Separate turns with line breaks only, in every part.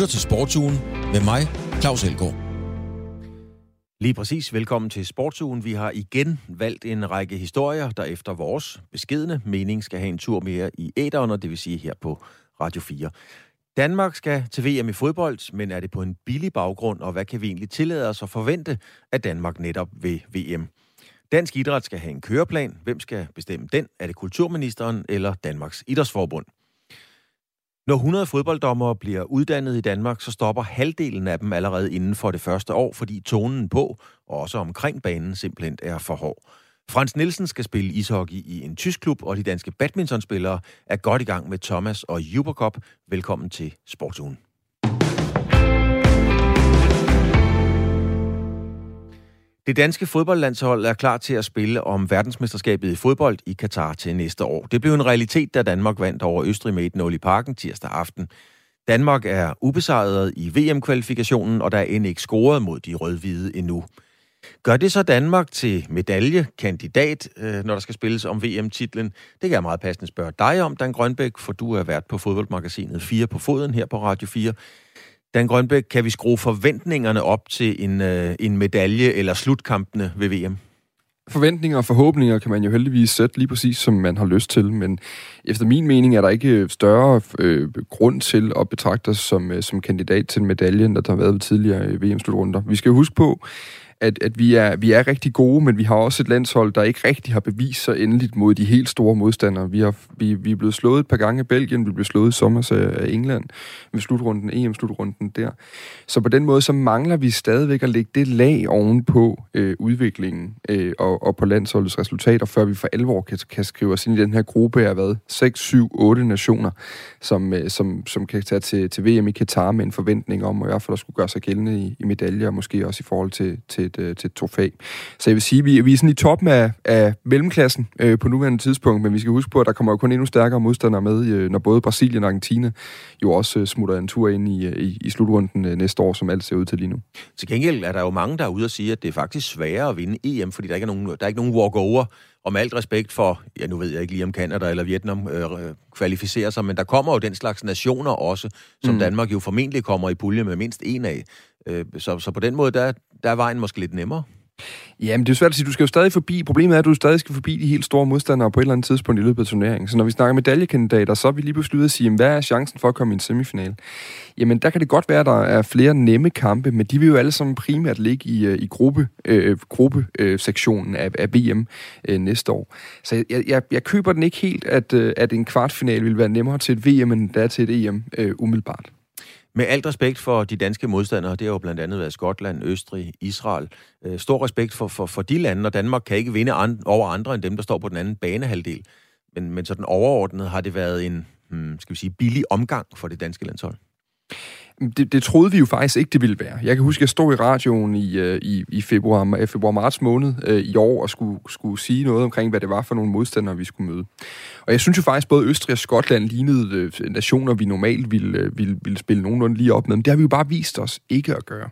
lytter til Sportsugen med mig, Claus Elgaard.
Lige præcis. Velkommen til Sportsugen. Vi har igen valgt en række historier, der efter vores beskedende mening skal have en tur mere i æderen, og det vil sige her på Radio 4. Danmark skal til VM i fodbold, men er det på en billig baggrund, og hvad kan vi egentlig tillade os at forvente af Danmark netop ved VM? Dansk Idræt skal have en køreplan. Hvem skal bestemme den? Er det kulturministeren eller Danmarks Idrætsforbund? Når 100 fodbolddommere bliver uddannet i Danmark, så stopper halvdelen af dem allerede inden for det første år, fordi tonen på og også omkring banen simpelthen er for hård. Frans Nielsen skal spille ishockey i en tysk klub, og de danske badmintonspillere er godt i gang med Thomas og Cup. Velkommen til Sportsugen. Det danske fodboldlandshold er klar til at spille om verdensmesterskabet i fodbold i Katar til næste år. Det blev en realitet, da Danmark vandt over Østrig med 1-0 i parken tirsdag aften. Danmark er ubesejret i VM-kvalifikationen, og der er end ikke scoret mod de rødhvide endnu. Gør det så Danmark til medaljekandidat, øh, når der skal spilles om VM-titlen? Det kan jeg meget passende spørge dig om, Dan Grønbæk, for du er vært på fodboldmagasinet 4 på foden her på Radio 4. Dan Grønbæk, kan vi skrue forventningerne op til en, øh, en medalje eller slutkampene ved VM?
Forventninger og forhåbninger kan man jo heldigvis sætte lige præcis, som man har lyst til, men efter min mening er der ikke øh, større øh, grund til at betragte os som, øh, som kandidat til en medalje, end der har været ved tidligere øh, VM-slutrunder. Vi skal huske på, at, at vi, er, vi er rigtig gode, men vi har også et landshold, der ikke rigtig har bevist sig endeligt mod de helt store modstandere. Vi, har, vi, vi er blevet slået et par gange af Belgien, vi blev slået i sommer af England med slutrunden, EM-slutrunden der. Så på den måde, så mangler vi stadigvæk at lægge det lag ovenpå øh, udviklingen øh, og, og på landsholdets resultater, før vi for alvor kan, kan skrive os ind i den her gruppe af, hvad, 6, 7, 8 nationer, som, øh, som, som kan tage til, til VM i Katar med en forventning om, at i hvert fald at skulle gøre sig gældende i, i medaljer, og måske også i forhold til, til et, øh, til et trofæ. Så jeg vil sige, vi, vi er sådan i toppen af, af mellemklassen øh, på nuværende tidspunkt, men vi skal huske på, at der kommer jo kun endnu stærkere modstandere med, øh, når både Brasilien og Argentina jo også øh, smutter en tur ind i, øh, i, i slutrunden øh, næste år, som alt ser ud til lige nu.
Til gengæld er der jo mange, der er ude og sige, at det er faktisk sværere at vinde EM, fordi der ikke er nogen, der er ikke nogen walk-over og med alt respekt for, ja nu ved jeg ikke lige om Canada eller Vietnam øh, kvalificerer sig, men der kommer jo den slags nationer også, som mm. Danmark jo formentlig kommer i pulje med mindst en af. Øh, så, så på den måde, der, der er vejen måske lidt nemmere.
Jamen, det er svært at sige. Du skal jo stadig forbi. Problemet er, at du stadig skal forbi de helt store modstandere på et eller andet tidspunkt i løbet af turneringen. Så når vi snakker medaljekandidater, så er vi lige pludselig ude at sige, hvad er chancen for at komme i en semifinal? Jamen, der kan det godt være, at der er flere nemme kampe, men de vil jo alle sammen primært ligge i, øh, i gruppe, øh, gruppesektionen øh, af, af BM øh, næste år. Så jeg, jeg, jeg køber den ikke helt, at, øh, at en kvartfinal vil være nemmere til et VM, end der til et EM øh, umiddelbart.
Med alt respekt for de danske modstandere, det har jo blandt andet været Skotland, Østrig, Israel. Øh, stor respekt for, for, for de lande, og Danmark kan ikke vinde an, over andre end dem, der står på den anden banehalvdel. Men, men sådan overordnet har det været en, hmm, skal vi sige, billig omgang for det danske landshold.
Det, det troede vi jo faktisk ikke, det ville være. Jeg kan huske, jeg stod i radioen i, øh, i, i februar, februar marts måned øh, i år og skulle, skulle sige noget omkring, hvad det var for nogle modstandere, vi skulle møde. Og jeg synes jo faktisk, både Østrig og Skotland lignede øh, nationer, vi normalt ville, øh, ville, ville spille nogenlunde lige op med. Men det har vi jo bare vist os ikke at gøre.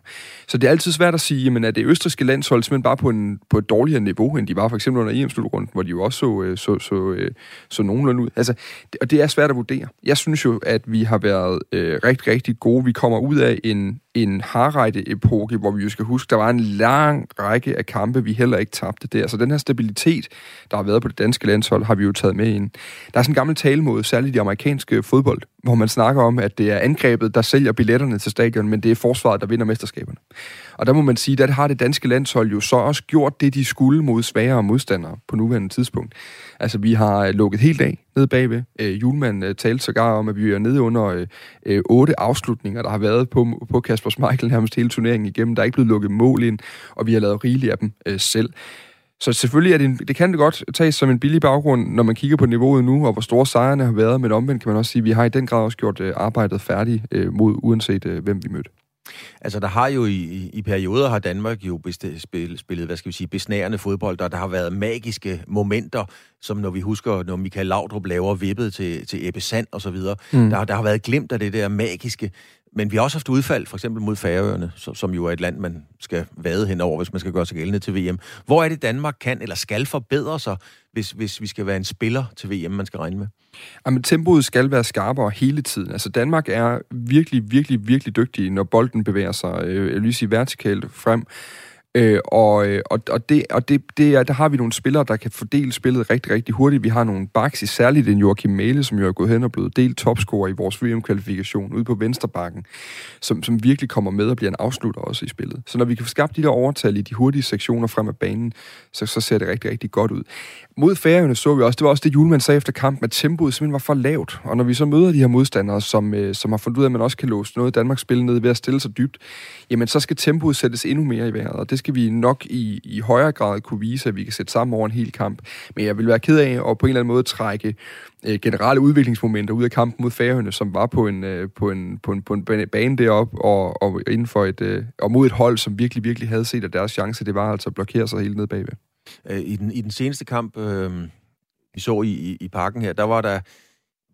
Så det er altid svært at sige, men at det østriske landshold simpelthen bare på, en, på et dårligere niveau, end de var for eksempel under EM-slutrunden, hvor de jo også så, øh, så, så, så, så nogenlunde ud. Altså, og det er svært at vurdere. Jeg synes jo, at vi har været øh, rigtig, rigtig gode. Vi kommer ud af en, en harrejde-epoke, hvor vi jo skal huske, der var en lang række af kampe, vi heller ikke tabte der. Så den her stabilitet, der har været på det danske landshold, har vi jo taget med ind. Der er sådan en gammel talemåde, særligt i amerikanske fodbold, hvor man snakker om, at det er angrebet, der sælger billetterne til stadion, men det er forsvaret, der vinder mesterskaberne. Og der må man sige, at har det danske landshold jo så også gjort det, de skulle mod svagere modstandere på nuværende tidspunkt. Altså, vi har øh, lukket helt af nede bagved. Øh, Julemand øh, talte sågar om, at vi er nede under øh, øh, otte afslutninger, der har været på, på Kasper Schmeichel nærmest hele turneringen igennem. Der er ikke blevet lukket mål ind, og vi har lavet rigeligt af dem øh, selv. Så selvfølgelig er det, en, det kan det godt tages som en billig baggrund, når man kigger på niveauet nu, og hvor store sejrene har været, men omvendt kan man også sige, at vi har i den grad også gjort øh, arbejdet færdigt øh, mod, uanset øh, hvem vi mødte.
Altså, der har jo i, i perioder har Danmark jo spillet, spillet, hvad skal vi sige, besnærende fodbold, og der har været magiske momenter som når vi husker, når Michael Laudrup laver vippet til, til Ebbe Sand og så videre. Mm. Der, der har været glemt af det der magiske. Men vi har også haft udfald, for eksempel mod Færøerne, som, som jo er et land, man skal vade henover, hvis man skal gøre sig gældende til VM. Hvor er det, Danmark kan eller skal forbedre sig, hvis, hvis vi skal være en spiller til VM, man skal regne med?
Jamen, tempoet skal være skarpere hele tiden. Altså, Danmark er virkelig, virkelig, virkelig dygtig, når bolden bevæger sig, øh, jeg vil sige, vertikalt frem. Øh, og øh, og, og, det, og det, det er, der har vi nogle spillere, der kan fordele spillet rigtig, rigtig hurtigt. Vi har nogle backs, særligt en Joachim Mæle, som jo er gået hen og blevet delt topscorer i vores VM-kvalifikation ude på venstrebakken, som, som virkelig kommer med og bliver en afslutter også i spillet. Så når vi kan få skabt de der overtal i de hurtige sektioner frem af banen, så, så ser det rigtig, rigtig godt ud. Mod Færøerne så vi også, det var også det Julemand sagde efter kampen, at tempoet simpelthen var for lavt. Og når vi så møder de her modstandere, som, øh, som har fundet ud af, at man også kan låse noget Danmarks spil ned ved at stille sig dybt, jamen så skal tempoet sættes endnu mere i vejret, og det skal vi nok i, i højere grad kunne vise, at vi kan sætte sammen over en hel kamp. Men jeg vil være ked af at på en eller anden måde trække øh, generelle udviklingsmomenter ud af kampen mod Færøerne, som var på en, øh, på en, på en, på en bane deroppe, og, og inden for et, øh, og mod et hold, som virkelig, virkelig havde set, at deres chance, det var altså at blokere sig helt ned bagved.
Øh, I den, I den seneste kamp, øh, vi så i, i, i parken her, der var der,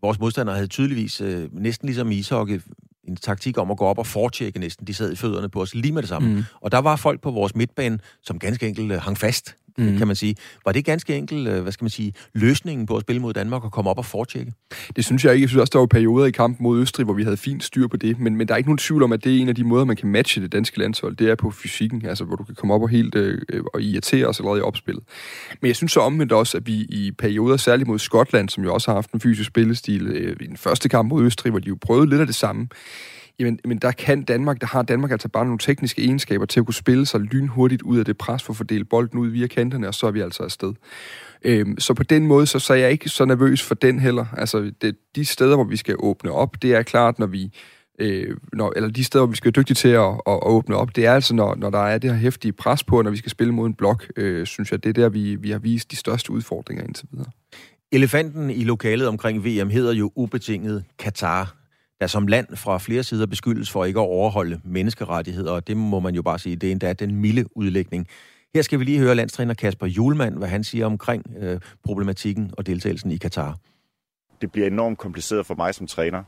vores modstandere havde tydeligvis, øh, næsten ligesom i ishockey, en taktik om at gå op og fortjekke næsten. De sad i fødderne på os lige med det samme. Mm. Og der var folk på vores midtbane, som ganske enkelt øh, hang fast, mm. kan man sige. Var det ganske enkelt, øh, hvad skal man sige, løsningen på at spille mod Danmark og komme op og fortjekke?
Det synes jeg ikke. Jeg synes også, der var perioder i kampen mod Østrig, hvor vi havde fint styr på det. Men, men der er ikke nogen tvivl om, at det er en af de måder, man kan matche det danske landshold. Det er på fysikken, altså hvor du kan komme op og helt øh, og irritere os allerede i opspillet. Men jeg synes så omvendt også, at vi i perioder, særligt mod Skotland, som jo også har haft en fysisk spillestil øh, i den første kamp mod Østrig, hvor de jo prøvede lidt af det samme, jamen, men der kan Danmark, der har Danmark altså bare nogle tekniske egenskaber til at kunne spille sig lynhurtigt ud af det pres for at fordele bolden ud via kanterne, og så er vi altså afsted. Øhm, så på den måde, så, så er jeg ikke så nervøs for den heller. Altså, det, de steder, hvor vi skal åbne op, det er klart, når vi øh, når, eller de steder, hvor vi skal være dygtige til at, at, at åbne op, det er altså, når, når der er det her hæftige pres på, når vi skal spille mod en blok, øh, synes jeg, det er der, vi, vi har vist de største udfordringer indtil videre.
Elefanten i lokalet omkring VM hedder jo ubetinget Katar der som land fra flere sider beskyldes for ikke at overholde menneskerettigheder, og det må man jo bare sige, det er endda den milde udlægning. Her skal vi lige høre landstræner Kasper Julemand, hvad han siger omkring øh, problematikken og deltagelsen i Katar.
Det bliver enormt kompliceret for mig som træner,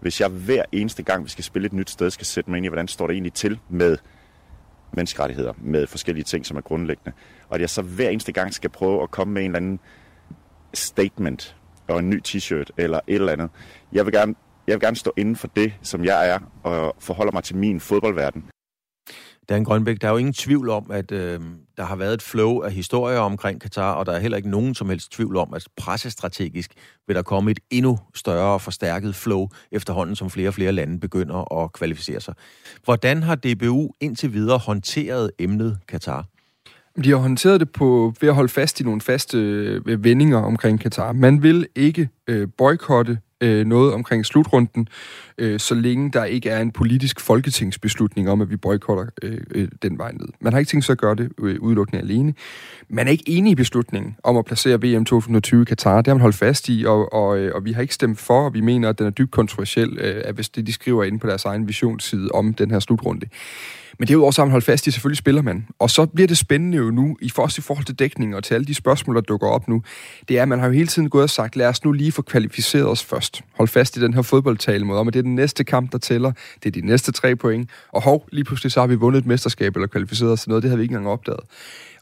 hvis jeg hver eneste gang, vi skal spille et nyt sted, skal sætte mig ind i, hvordan står det egentlig til med menneskerettigheder, med forskellige ting, som er grundlæggende. Og at jeg så hver eneste gang skal prøve at komme med en eller anden statement og en ny t-shirt eller et eller andet. Jeg vil gerne jeg vil gerne stå inden for det, som jeg er, og forholde mig til min fodboldverden.
Dan Grønbæk, der er jo ingen tvivl om, at øh, der har været et flow af historier omkring Katar, og der er heller ikke nogen som helst tvivl om, at pressestrategisk vil der komme et endnu større og forstærket flow efterhånden, som flere og flere lande begynder at kvalificere sig. Hvordan har DBU indtil videre håndteret emnet Katar?
De har håndteret det på, ved at holde fast i nogle faste øh, vendinger omkring Katar. Man vil ikke øh, boykotte øh, noget omkring slutrunden, øh, så længe der ikke er en politisk folketingsbeslutning om, at vi boykotter øh, øh, den vej ned. Man har ikke tænkt sig at gøre det øh, udelukkende alene. Man er ikke enig i beslutningen om at placere VM 2020 i Katar. Det har man holdt fast i, og, og, øh, og vi har ikke stemt for, og vi mener, at den er dybt kontroversiel, øh, hvis det de skriver inde på deres egen visionsside om den her slutrunde. Men derudover så har man holdt fast i, selvfølgelig spiller man. Og så bliver det spændende jo nu, i forhold, i forhold til dækning og til alle de spørgsmål, der dukker op nu, det er, at man har jo hele tiden gået og sagt, lad os nu lige få kvalificeret os først. Hold fast i den her fodboldtale mod om, at det er den næste kamp, der tæller. Det er de næste tre point. Og hov, lige pludselig så har vi vundet et mesterskab eller kvalificeret os til noget. Det havde vi ikke engang opdaget.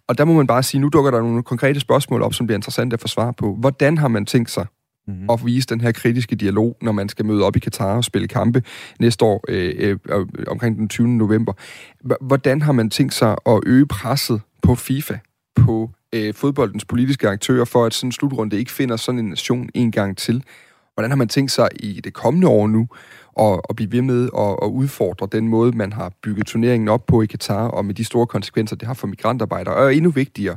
Og der må man bare sige, nu dukker der nogle konkrete spørgsmål op, som bliver interessant at få svar på. Hvordan har man tænkt sig mm-hmm. at vise den her kritiske dialog, når man skal møde op i Katar og spille kampe næste år øh, øh, øh omkring den 20. november. Hvordan har man tænkt sig at øge presset på FIFA, på øh, fodboldens politiske aktører, for at sådan en slutrunde ikke finder sådan en nation en gang til? Hvordan har man tænkt sig i det kommende år nu at, at blive ved med at, at udfordre den måde, man har bygget turneringen op på i Katar, og med de store konsekvenser, det har for migrantarbejdere? Og endnu vigtigere,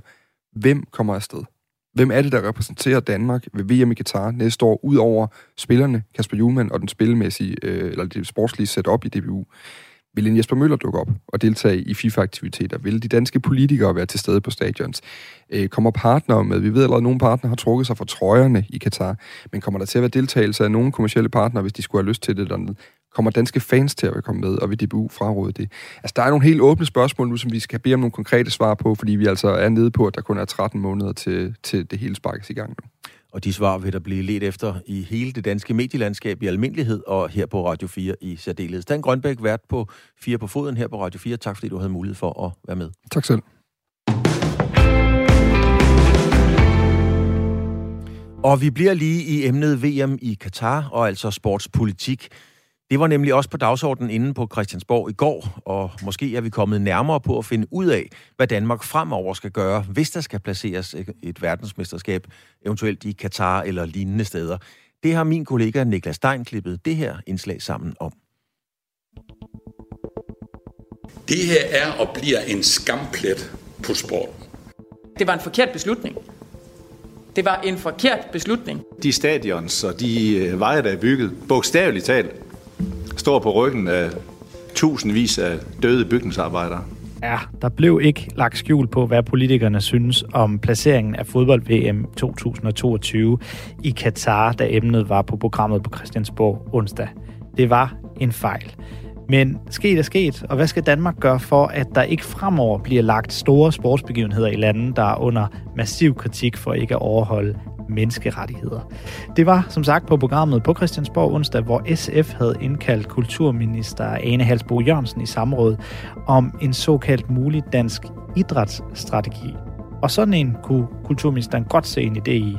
hvem kommer afsted? Hvem er det, der repræsenterer Danmark ved VM i Katar næste år, ud over spillerne, Kasper Juhlmann og den spillemæssige, øh, eller det sportslige setup i DBU? Vil en Jesper Møller dukke op og deltage i FIFA-aktiviteter? Vil de danske politikere være til stede på stadions? Øh, kommer partnere med? Vi ved allerede, at nogle partnere har trukket sig fra trøjerne i Katar, men kommer der til at være deltagelse af nogle kommersielle partnere, hvis de skulle have lyst til det dernede? Kommer danske fans til at komme med, og vil DBU fraråde det? Altså, der er nogle helt åbne spørgsmål nu, som vi skal bede om nogle konkrete svar på, fordi vi altså er nede på, at der kun er 13 måneder til, til det hele sparkes i gang nu.
Og de svar vil der blive let efter i hele det danske medielandskab i almindelighed, og her på Radio 4 i særdeleshed. Dan Grønbæk, vært på 4 på foden her på Radio 4. Tak fordi du havde mulighed for at være med.
Tak selv.
Og vi bliver lige i emnet VM i Katar, og altså sportspolitik. Det var nemlig også på dagsordenen inde på Christiansborg i går, og måske er vi kommet nærmere på at finde ud af, hvad Danmark fremover skal gøre, hvis der skal placeres et verdensmesterskab, eventuelt i Katar eller lignende steder. Det har min kollega Niklas Stein klippet det her indslag sammen om.
Det her er og bliver en skamplet på sporten.
Det var en forkert beslutning. Det var en forkert beslutning.
De stadions og de øh, veje, der er bygget, bogstaveligt talt, står på ryggen af tusindvis af døde bygningsarbejdere.
Ja, der blev ikke lagt skjul på, hvad politikerne synes om placeringen af fodbold-VM 2022 i Katar, da emnet var på programmet på Christiansborg onsdag. Det var en fejl. Men sket er sket, og hvad skal Danmark gøre for, at der ikke fremover bliver lagt store sportsbegivenheder i lande, der er under massiv kritik for ikke at overholde menneskerettigheder. Det var som sagt på programmet på Christiansborg onsdag, hvor SF havde indkaldt kulturminister Ane Halsbo Jørgensen i samråd om en såkaldt mulig dansk idrætsstrategi. Og sådan en kunne kulturministeren godt se en idé i,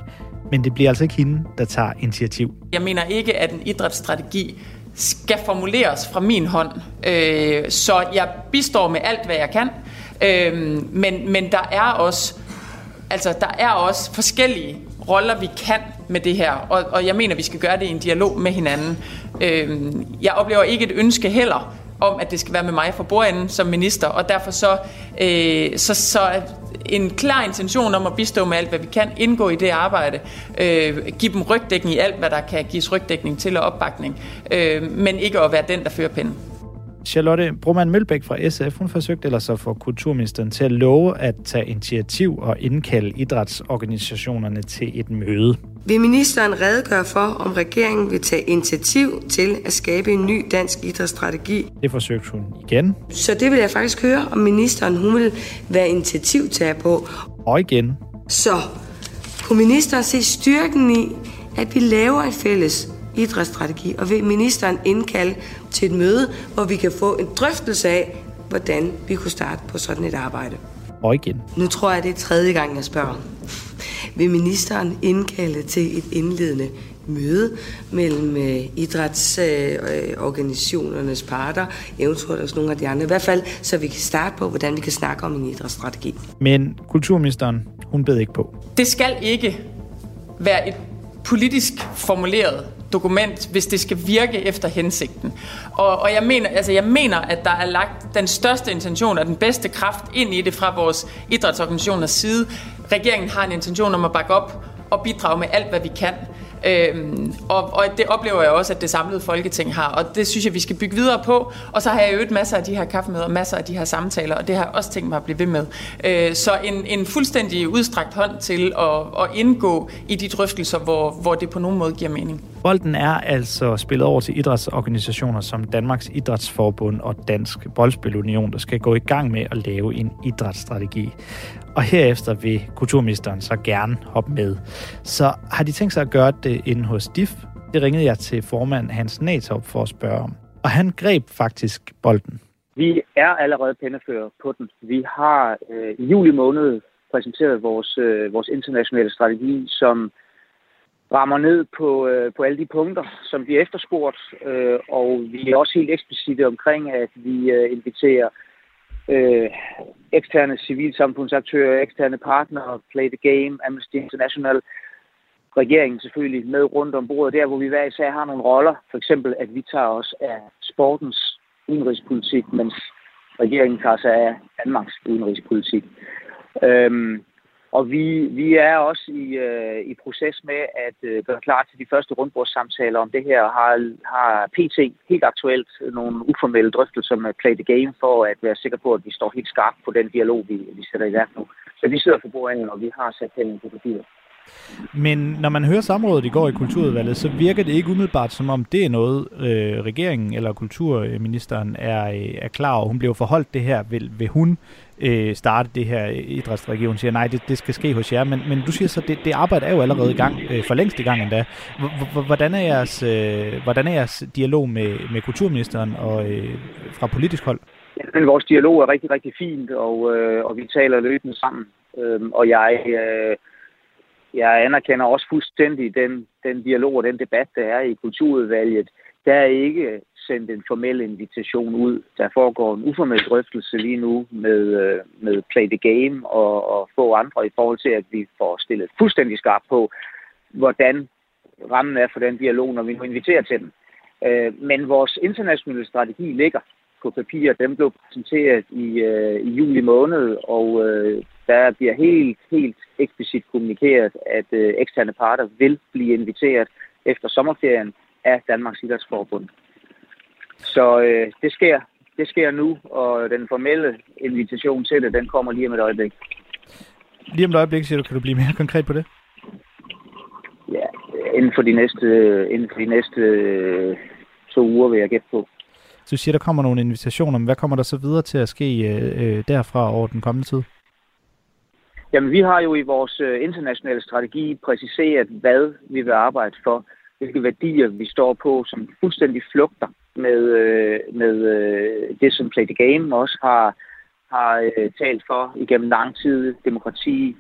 men det bliver altså ikke hende, der tager initiativ.
Jeg mener ikke, at en idrætsstrategi skal formuleres fra min hånd. Øh, så jeg bistår med alt, hvad jeg kan. Øh, men, men der er også altså, der er også forskellige roller, vi kan med det her, og, og jeg mener, vi skal gøre det i en dialog med hinanden. Øh, jeg oplever ikke et ønske heller om, at det skal være med mig for bordenden som minister, og derfor så, øh, så, så en klar intention om at bistå med alt, hvad vi kan, indgå i det arbejde, øh, give dem rygdækning i alt, hvad der kan gives rygdækning til og opbakning, øh, men ikke at være den, der fører pinden.
Charlotte Broman Mølbæk fra SF, hun forsøgte ellers at få kulturministeren til at love at tage initiativ og indkalde idrætsorganisationerne til et møde.
Vil ministeren redegøre for, om regeringen vil tage initiativ til at skabe en ny dansk idrætsstrategi?
Det forsøgte hun igen.
Så det vil jeg faktisk høre, om ministeren hun vil være initiativtager på.
Og igen.
Så kunne ministeren se styrken i, at vi laver en fælles idrætsstrategi, og vil ministeren indkalde til et møde, hvor vi kan få en drøftelse af, hvordan vi kunne starte på sådan et arbejde.
Og igen.
Nu tror jeg, det er tredje gang, jeg spørger. Vil ministeren indkalde til et indledende møde mellem øh, idrætsorganisationernes parter, eventuelt også nogle af de andre. I hvert fald, så vi kan starte på, hvordan vi kan snakke om en idrætsstrategi.
Men kulturministeren, hun bed ikke på.
Det skal ikke være et politisk formuleret dokument, hvis det skal virke efter hensigten. Og, og jeg, mener, altså jeg mener, at der er lagt den største intention og den bedste kraft ind i det fra vores idrætsorganisationers side. Regeringen har en intention om at bakke op og bidrage med alt, hvad vi kan. Øhm, og, og det oplever jeg også, at det samlede folketing har, og det synes jeg, vi skal bygge videre på. Og så har jeg øvet masser af de her kaffemøder, masser af de her samtaler, og det har jeg også tænkt mig at blive ved med. Øh, så en, en fuldstændig udstrakt hånd til at, at indgå i de drøftelser, hvor, hvor det på nogen måde giver mening.
Bolden er altså spillet over til idrætsorganisationer som Danmarks Idrætsforbund og Dansk Boldspilunion, der skal gå i gang med at lave en idrætsstrategi. Og herefter vil kulturministeren så gerne hoppe med. Så har de tænkt sig at gøre det inde hos DIF? Det ringede jeg til formand Hans Natop for at spørge om. Og han greb faktisk bolden.
Vi er allerede pennefører på den. Vi har øh, i juli måned præsenteret vores, øh, vores internationale strategi, som rammer ned på, øh, på alle de punkter, som vi efterspurgt, øh, og vi er også helt eksplicite omkring, at vi øh, inviterer øh, eksterne civilsamfundsaktører, eksterne partnere, Play the Game, Amnesty International, regeringen selvfølgelig med rundt om bordet, der hvor vi hver især har nogle roller. For eksempel, at vi tager os af sportens udenrigspolitik, mens regeringen tager sig af Danmarks udenrigspolitik. Øhm, og vi, vi er også i, øh, i proces med at øh, gøre klar til de første rundbordssamtaler om det her, og har, har PT helt aktuelt nogle uformelle drøftelser med Play the Game, for at være sikker på, at vi står helt skarpt på den dialog, vi, vi sætter i værk nu. Så vi sidder for bordenden, og vi har sat den på papiret.
Men når man hører samrådet i går i Kulturudvalget, så virker det ikke umiddelbart som om det er noget, øh, regeringen eller kulturministeren er, øh, er klar over. Hun blev forholdt det her. Vil, vil hun øh, starte det her idrætsregion? siger, nej, det, det skal ske hos jer. Men, men du siger så, det, det arbejde er jo allerede i gang, øh, for længst i gang endda. Hvordan er jeres, øh, hvordan er jeres dialog med, med kulturministeren og øh, fra politisk hold?
Men vores dialog er rigtig, rigtig fint, og, øh, og vi taler løbende sammen. Øhm, og jeg, øh, jeg anerkender også fuldstændig den, den dialog og den debat, der er i kulturudvalget. Der er ikke sendt en formel invitation ud. Der foregår en uformel drøftelse lige nu med, øh, med Play the Game og, og få andre i forhold til, at vi får stillet fuldstændig skarpt på, hvordan rammen er for den dialog, når vi nu inviterer til den. Øh, men vores internationale strategi ligger på papir. Den blev præsenteret i, øh, i juli måned, og øh, der bliver helt, helt eksplicit kommunikeret, at øh, eksterne parter vil blive inviteret efter sommerferien af Danmarks Idrætsforbund. Så øh, det sker det sker nu, og den formelle invitation til det, den kommer lige om et øjeblik.
Lige om et øjeblik, siger du, kan du blive mere konkret på det?
Ja, inden for de næste, inden for de næste øh, to uger vil jeg gætte på.
Så du siger, der kommer nogle invitationer, men hvad kommer der så videre til at ske øh, øh, derfra over den kommende tid?
Jamen, vi har jo i vores øh, internationale strategi præciseret, hvad vi vil arbejde for, hvilke værdier vi står på, som fuldstændig flugter med, øh, med øh, det, som Play the Game også har, har øh, talt for igennem lang tid. Demokrati,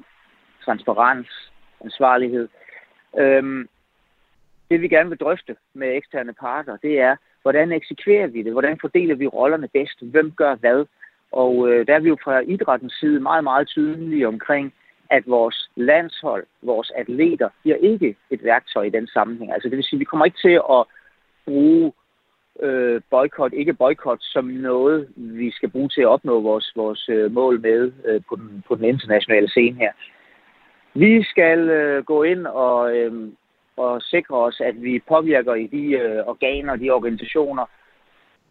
transparens, ansvarlighed. Øhm, det vi gerne vil drøfte med eksterne parter, det er, hvordan eksekverer vi det? Hvordan fordeler vi rollerne bedst? Hvem gør hvad? Og øh, der er vi jo fra idrættens side meget, meget tydelige omkring, at vores landshold, vores atleter, bliver ikke et værktøj i den sammenhæng. Altså det vil sige, at vi kommer ikke til at bruge øh, boykot, ikke boykot, som noget, vi skal bruge til at opnå vores, vores øh, mål med øh, på, den, på den internationale scene her. Vi skal øh, gå ind og, øh, og sikre os, at vi påvirker i de øh, organer, de organisationer,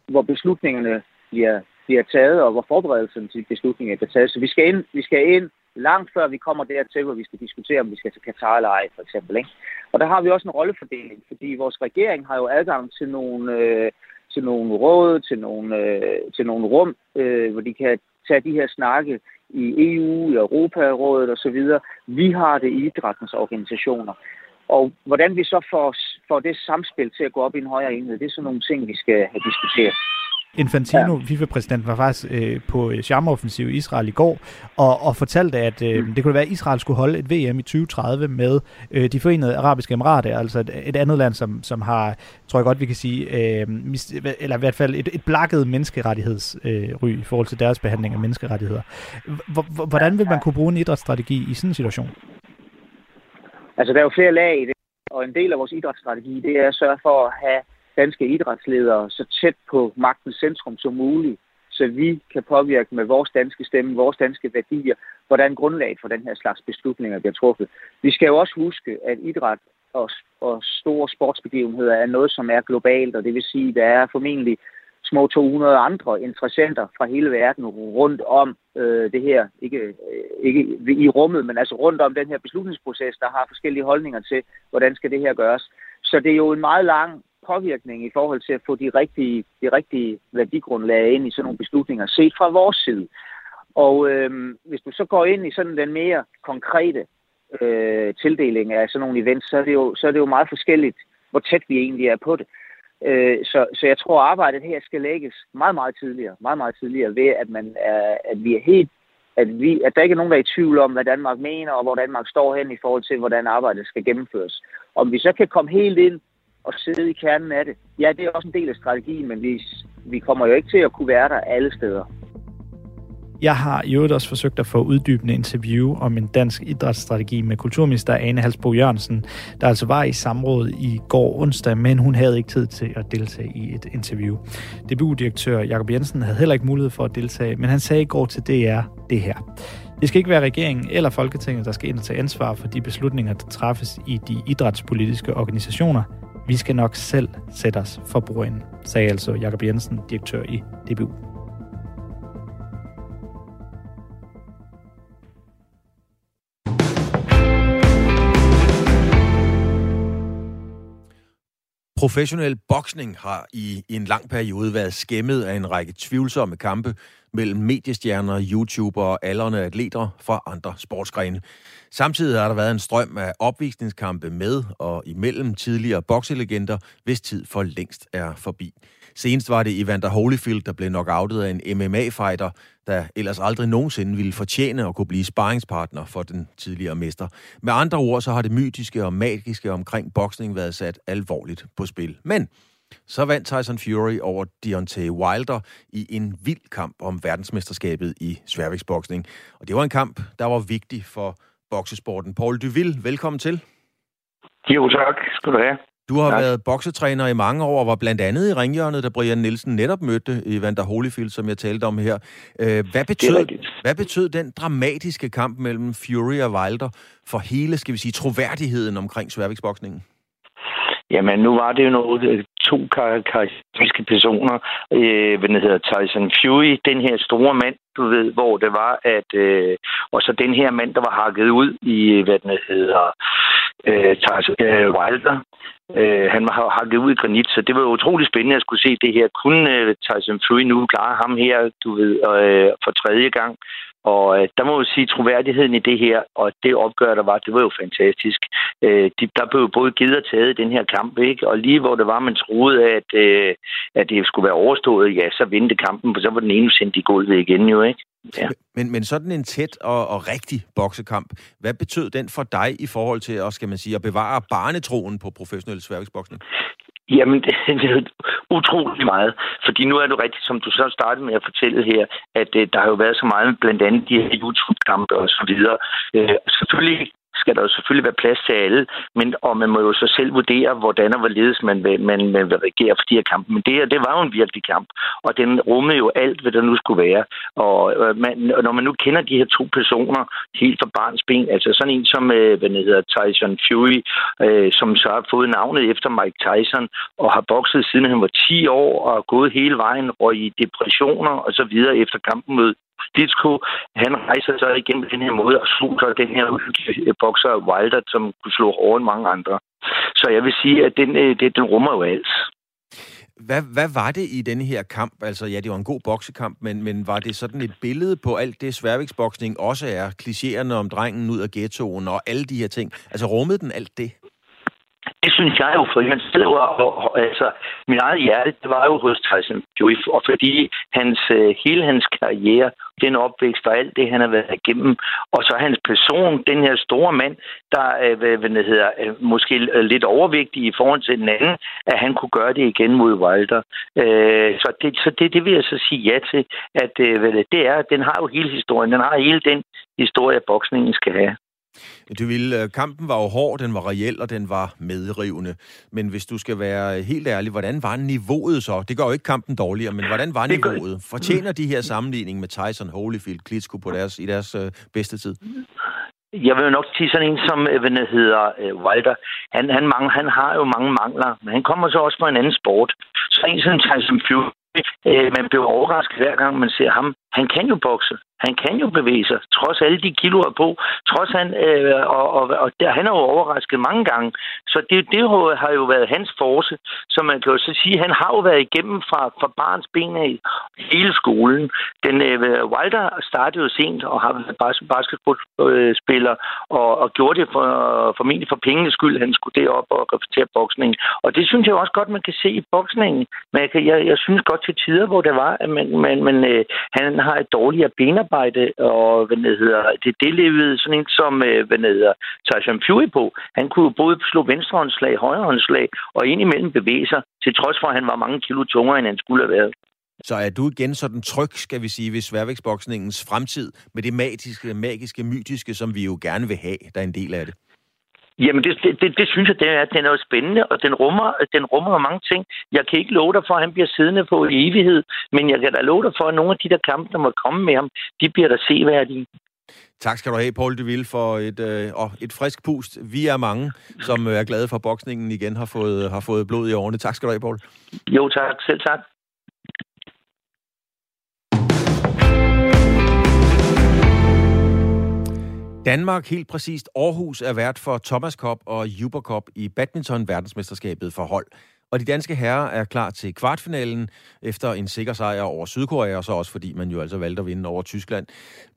hvor beslutningerne bliver, bliver taget, og hvor forberedelsen til beslutningerne bliver taget. Så vi skal ind, vi skal ind langt før vi kommer dertil, hvor vi skal diskutere, om vi skal til Katar eller ej, for eksempel. Ikke? Og der har vi også en rollefordeling, fordi vores regering har jo adgang til nogle, øh, til nogle råd, til nogle, øh, til nogle rum, øh, hvor de kan tage de her snakke i EU, i Europarådet osv. Vi har det i idrættens organisationer. Og hvordan vi så får, får det samspil til at gå op i en højere enhed, det er sådan nogle ting, vi skal have diskuteret.
Infantino, ja. FIFA-præsidenten, var faktisk øh, på charmeoffensiv i Israel i går, og, og fortalte, at øh, mm. det kunne være, at Israel skulle holde et VM i 2030 med øh, de forenede arabiske emirater, altså et, et andet land, som, som har, tror jeg godt, vi kan sige, øh, mis, eller i hvert fald et, et blakket menneskerettighedsry øh, i forhold til deres behandling af menneskerettigheder. H- hvordan vil man kunne bruge en idrætsstrategi i sådan en situation?
Altså, der er jo flere lag i det, og en del af vores idrætsstrategi, det er at sørge for at have danske idrætsledere så tæt på magtens centrum som muligt, så vi kan påvirke med vores danske stemme, vores danske værdier, hvordan grundlaget for den her slags beslutninger bliver truffet. Vi skal jo også huske, at idræt og, og store sportsbegivenheder er noget, som er globalt, og det vil sige, at der er formentlig små 200 andre interessenter fra hele verden rundt om øh, det her, ikke, øh, ikke i rummet, men altså rundt om den her beslutningsproces, der har forskellige holdninger til, hvordan skal det her gøres. Så det er jo en meget lang påvirkning i forhold til at få de rigtige, de rigtige værdigrundlag ind i sådan nogle beslutninger, set fra vores side. Og øh, hvis du så går ind i sådan den mere konkrete øh, tildeling af sådan nogle events, så er, det jo, så er det jo meget forskelligt, hvor tæt vi egentlig er på det. Øh, så, så jeg tror, at arbejdet her skal lægges meget, meget tidligere, meget, meget tidligere ved, at, man er, at vi er helt at, vi, at der ikke er nogen, der er i tvivl om, hvad Danmark mener, og hvor Danmark står hen i forhold til, hvordan arbejdet skal gennemføres. Om vi så kan komme helt ind og sidde i kernen af det, ja, det er også en del af strategien, men vi, vi kommer jo ikke til at kunne være der alle steder.
Jeg har i øvrigt også forsøgt at få uddybende interview om en dansk idrætsstrategi med kulturminister Ane Halsbo Jørgensen, der altså var i samråd i går onsdag, men hun havde ikke tid til at deltage i et interview. DBU-direktør Jakob Jensen havde heller ikke mulighed for at deltage, men han sagde i går til DR det her. Det skal ikke være regeringen eller Folketinget, der skal ind og tage ansvar for de beslutninger, der træffes i de idrætspolitiske organisationer. Vi skal nok selv sætte os for bordenden, sagde altså Jakob Jensen, direktør i DBU.
Professionel boksning har i en lang periode været skæmmet af en række tvivlsomme kampe mellem mediestjerner, YouTubere og aldrende atleter fra andre sportsgrene. Samtidig har der været en strøm af opvisningskampe med og imellem tidligere bokselegender, hvis tid for længst er forbi. Senest var det Evander Holyfield, der blev knockoutet af en MMA-fighter, der ellers aldrig nogensinde ville fortjene at kunne blive sparringspartner for den tidligere mester. Med andre ord, så har det mytiske og magiske omkring boksning været sat alvorligt på spil. Men så vandt Tyson Fury over Deontay Wilder i en vild kamp om verdensmesterskabet i sværvægtsboksning. Og det var en kamp, der var vigtig for boksesporten. Paul Duville, velkommen til.
Jo, tak skal du have.
Du har tak. været boksetræner i mange år, og var blandt andet i ringhjørnet, da Brian Nielsen netop mødte Evander Holyfield, som jeg talte om her. Øh, hvad betød, hvad betød den dramatiske kamp mellem Fury og Wilder for hele, skal vi sige, troværdigheden omkring sværvægtsboksningen?
Jamen, nu var det jo noget, øh, to karakteristiske personer. Øh, hvad det hedder, Tyson Fury, den her store mand, du ved, hvor det var, at... Øh, og så den her mand, der var hakket ud i, hvad det hedder, øh, Tyson øh, Wilder. Øh, han har hakket ud i granit, så det var utrolig spændende at skulle se det her. Kunne øh, Tyson Fury nu klare ham her, du ved, øh, for tredje gang? Og øh, der må man sige, troværdigheden i det her, og det opgør, der var, det var jo fantastisk. Øh, de, der blev både givet og taget i den her kamp, ikke? Og lige hvor det var, man troede, at, øh, at det skulle være overstået, ja, så vendte kampen, for så var den ene sendt i gulvet igen jo, ikke? Ja.
Men, men sådan en tæt og, og rigtig boksekamp, hvad betød den for dig i forhold til at, skal man sige, at bevare barnetroen på professionel sværvægtsboksning?
Jamen, det, er utrolig meget. Fordi nu er det rigtigt, som du så startede med at fortælle her, at uh, der har jo været så meget, blandt andet de her YouTube-kampe og så videre. Uh, selvfølgelig skal der jo selvfølgelig være plads til alle, men, og man må jo så selv vurdere, hvordan og hvorledes man vil, man, man vil regere for de her kampe. Men det her, det var jo en virkelig kamp, og den rummede jo alt, hvad der nu skulle være. Og øh, man, når man nu kender de her to personer helt fra barns ben, altså sådan en som, øh, hvad hedder, Tyson Fury, øh, som så har fået navnet efter Mike Tyson, og har bokset siden han var 10 år, og gået hele vejen, og i depressioner og så videre efter kampen mod Ditsko, han rejser sig igen på den her måde og slog så den her bokser Wilder, som kunne slå over end mange andre. Så jeg vil sige, at den, øh, det, den rummer jo alt.
Hvad, hvad var det i denne her kamp? Altså, ja, det var en god boksekamp, men, men var det sådan et billede på alt det, sværvægtsboksning også er? Klichéerne om drengen ud af ghettoen og alle de her ting. Altså, rummede den alt det?
Det synes jeg jo, for han selv var, og, altså, min eget hjerte, det var jo hos Tyson Fury, og fordi hans, øh, hele hans karriere, den opvækst og alt det, han har været igennem, og så hans person, den her store mand, der øh, hvad, hvad det hedder, øh, måske øh, lidt overvægtig i forhold til den anden, at han kunne gøre det igen mod Wilder. Øh, så det, så det, det vil jeg så sige ja til, at hvad det, det er, den har jo hele historien, den har hele den historie, boksningen skal have.
Du ville, øh, kampen var jo hård, den var reel, og den var medrivende. Men hvis du skal være helt ærlig, hvordan var niveauet så? Det gør jo ikke kampen dårligere, men hvordan var niveauet? Fortjener de her sammenligning med Tyson, Holyfield, Klitschko på deres, i deres øh, bedste tid?
Jeg vil jo nok sige sådan en som, øh, hvad hedder, øh, Walter. Han, han, mange, han har jo mange mangler, men han kommer så også fra en anden sport. Så en som Tyson Fury, øh, man bliver overrasket hver gang, man ser ham. Han kan jo bokse. Han kan jo bevæge sig, trods alle de kiloer på. Trods han, øh, og, og, og der, han har jo overrasket mange gange. Så det, det har jo været hans force. som man kan jo så sige, han har jo været igennem fra, fra barns ben af hele skolen. Den øh, Wilder startede jo sent og har været basketballspiller og, og gjorde det for, formentlig for pengenes skyld. Han skulle derop og repræsentere boksning. Og det synes jeg også godt, man kan se i boksningen. Men jeg, jeg, jeg synes godt til tider, hvor det var, at man, man, man, øh, han har et dårligere benarbejde, og hvad det hedder, det, det levede sådan en som, øh, hvad det hedder, Tyson Fury på. Han kunne både slå venstrehåndslag, højrehåndslag, og indimellem bevæge sig, til trods for, at han var mange kilo tungere, end han skulle have været.
Så er du igen sådan tryg, skal vi sige, ved sværvægtsboksningens fremtid, med det magiske, magiske, mytiske, som vi jo gerne vil have, der er en del af det?
Jamen, det, det, det, synes jeg, det er, den er jo spændende, og den rummer, den rummer mange ting. Jeg kan ikke love dig for, at han bliver siddende på i evighed, men jeg kan da love dig for, at nogle af de der kampe, der må komme med ham, de bliver der seværdige.
Tak skal du have, Paul de Ville, for et, øh, et frisk pust. Vi er mange, som er glade for, at boksningen igen har fået, har fået blod i årene. Tak skal du have, Paul.
Jo, tak. Selv tak.
Danmark, helt præcist Aarhus, er vært for Thomas Cup og Uber Cup i badminton verdensmesterskabet for hold. Og de danske herrer er klar til kvartfinalen efter en sikker sejr over Sydkorea, og så også fordi man jo altså valgte at vinde over Tyskland.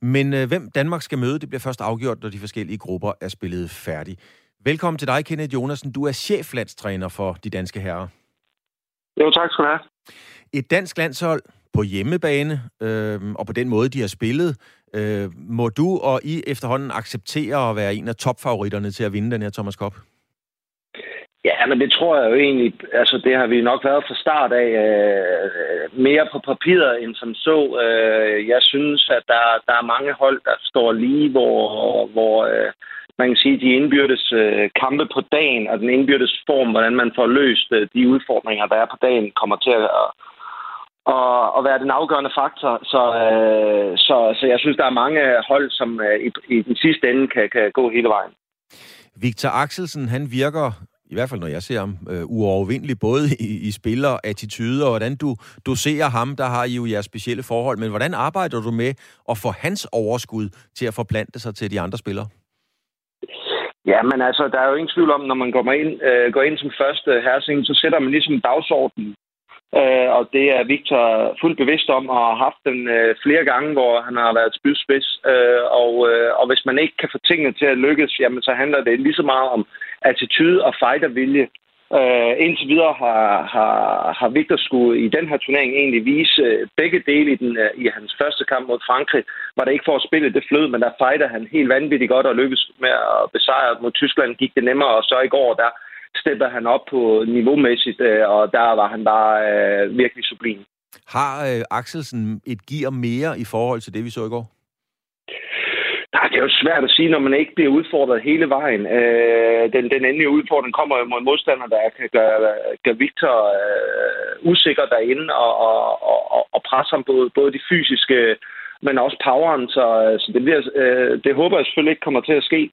Men øh, hvem Danmark skal møde, det bliver først afgjort, når de forskellige grupper er spillet færdig. Velkommen til dig, Kenneth Jonasen. Du er cheflandstræner for de danske herrer.
Jo, tak skal du have.
Et dansk landshold på hjemmebane, øh, og på den måde, de har spillet, øh, må du og I efterhånden acceptere at være en af topfavoritterne til at vinde den her Thomas Cup?
Ja, men det tror jeg jo egentlig, altså det har vi nok været fra start af øh, mere på papiret end som så. Øh, jeg synes, at der, der er mange hold, der står lige, hvor, hvor øh, man kan sige, de indbyrdes øh, kampe på dagen og den indbyrdes form, hvordan man får løst øh, de udfordringer, der er på dagen, kommer til at, og, og være den afgørende faktor. Så, øh, så, så jeg synes, der er mange hold, som øh, i, i den sidste ende kan, kan gå hele vejen.
Victor Axelsen, han virker, i hvert fald når jeg ser ham, øh, uovervindelig, både i, i spil og attitude, og hvordan du, du ser ham, der har I jo jeres specielle forhold, men hvordan arbejder du med at få hans overskud til at forplante sig til de andre spillere?
Ja, men altså, der er jo ingen tvivl om, når man går ind, øh, går ind som første herresing, så sætter man ligesom dagsordenen Øh, og det er Victor fuldt bevidst om og har haft den øh, flere gange, hvor han har været spydspids. Øh, og, øh, og hvis man ikke kan få tingene til at lykkes, jamen, så handler det lige så meget om attitude og fightervilje. Øh, indtil videre har, har, har Victor skulle i den her turnering egentlig vise øh, begge dele i, den, øh, i hans første kamp mod Frankrig. Var det ikke for at spille det flød, men der fighter han helt vanvittigt godt og lykkes med at besejre mod Tyskland. Gik det nemmere, og så i går der steppede han op på niveaumæssigt, øh, og der var han bare øh, virkelig sublim.
Har øh, Axelsen et gear mere i forhold til det, vi så i går?
Nej, det er jo svært at sige, når man ikke bliver udfordret hele vejen. Øh, den, den endelige udfordring kommer jo mod modstander, der kan gøre, gøre Victor øh, usikker derinde og, og, og, og presse ham på både de fysiske, men også poweren. Så, så det, bliver, øh, det håber jeg selvfølgelig ikke kommer til at ske.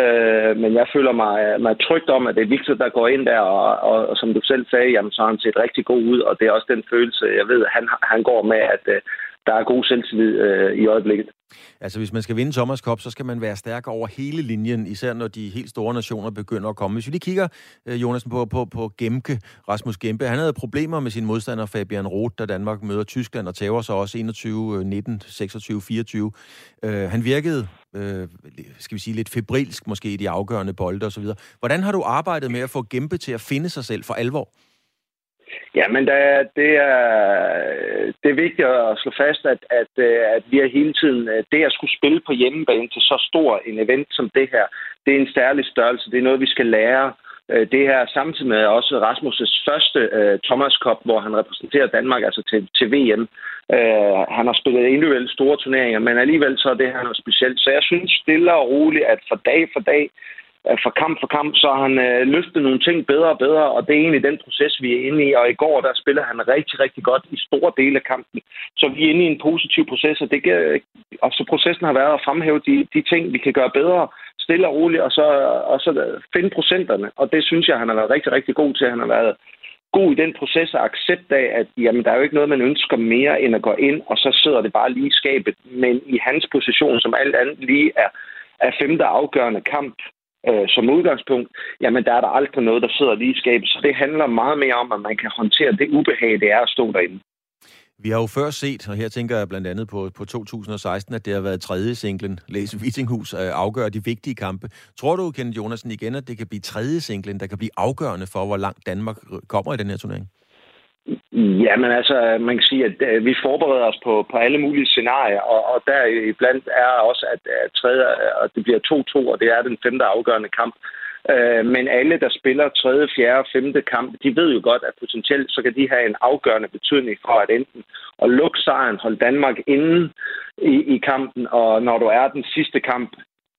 Øh, men jeg føler mig, mig trygt om, at det er Victor, der går ind der, og, og, og som du selv sagde, jamen, så har han set rigtig god ud, og det er også den følelse, jeg ved, han, han går med, at øh, der er god selvtillid øh, i øjeblikket.
Altså, hvis man skal vinde Thomas Cup, så skal man være stærk over hele linjen, især når de helt store nationer begynder at komme. Hvis vi lige kigger, øh, Jonas, på, på, på Gemke, Rasmus Gempe, han havde problemer med sin modstander Fabian Roth, da Danmark møder Tyskland og tager sig også 21, 19, 26, 24. Øh, han virkede, øh, skal vi sige, lidt febrilsk måske i de afgørende bolde osv. Hvordan har du arbejdet med at få Gempe til at finde sig selv for alvor?
Ja, men der, det, er, det er vigtigt at slå fast, at, at, øh, at vi har hele tiden, øh, det at skulle spille på hjemmebane til så stor en event som det her, det er en særlig størrelse. Det er noget, vi skal lære. Øh, det her samtidig med også Rasmus' første øh, Thomas Cup, hvor han repræsenterer Danmark altså til, til VM. Øh, han har spillet individuelle store turneringer, men alligevel så er det her noget specielt. Så jeg synes stille og roligt, at for dag for dag, øh, for kamp for kamp, så har han øh, løftet nogle ting bedre og bedre, og det er egentlig den proces, vi er inde i. Og i går, der spiller han rigtig, rigtig godt i store dele af kampen. Så vi er inde i en positiv proces, og, det kan, og så processen har været at fremhæve de, de ting, vi kan gøre bedre, stille og roligt, og så, og så finde procenterne. Og det synes jeg, han har været rigtig, rigtig god til. Han har været god i den proces og accept af, at jamen, der er jo ikke noget, man ønsker mere end at gå ind, og så sidder det bare lige i skabet. Men i hans position, som alt andet lige er, er femte afgørende kamp, øh, som udgangspunkt, jamen der er der aldrig noget, der sidder lige i skabet. Så det handler meget mere om, at man kan håndtere det ubehag, det er at stå derinde.
Vi har jo før set, og her tænker jeg blandt andet på, på 2016, at det har været tredje singlen, Læs Vittinghus, øh, afgør de vigtige kampe. Tror du, Kenneth Jonasen, igen, at det kan blive tredje singlen, der kan blive afgørende for, hvor langt Danmark kommer i den her turnering?
Ja, men altså, man kan sige, at øh, vi forbereder os på, på alle mulige scenarier, og, og der iblandt er også, at, at tredje, og det bliver 2-2, og det er den femte afgørende kamp. Øh, men alle, der spiller tredje, fjerde og femte kamp, de ved jo godt, at potentielt så kan de have en afgørende betydning for at enten at lukke sejren, holde Danmark inde i, i kampen, og når du er den sidste kamp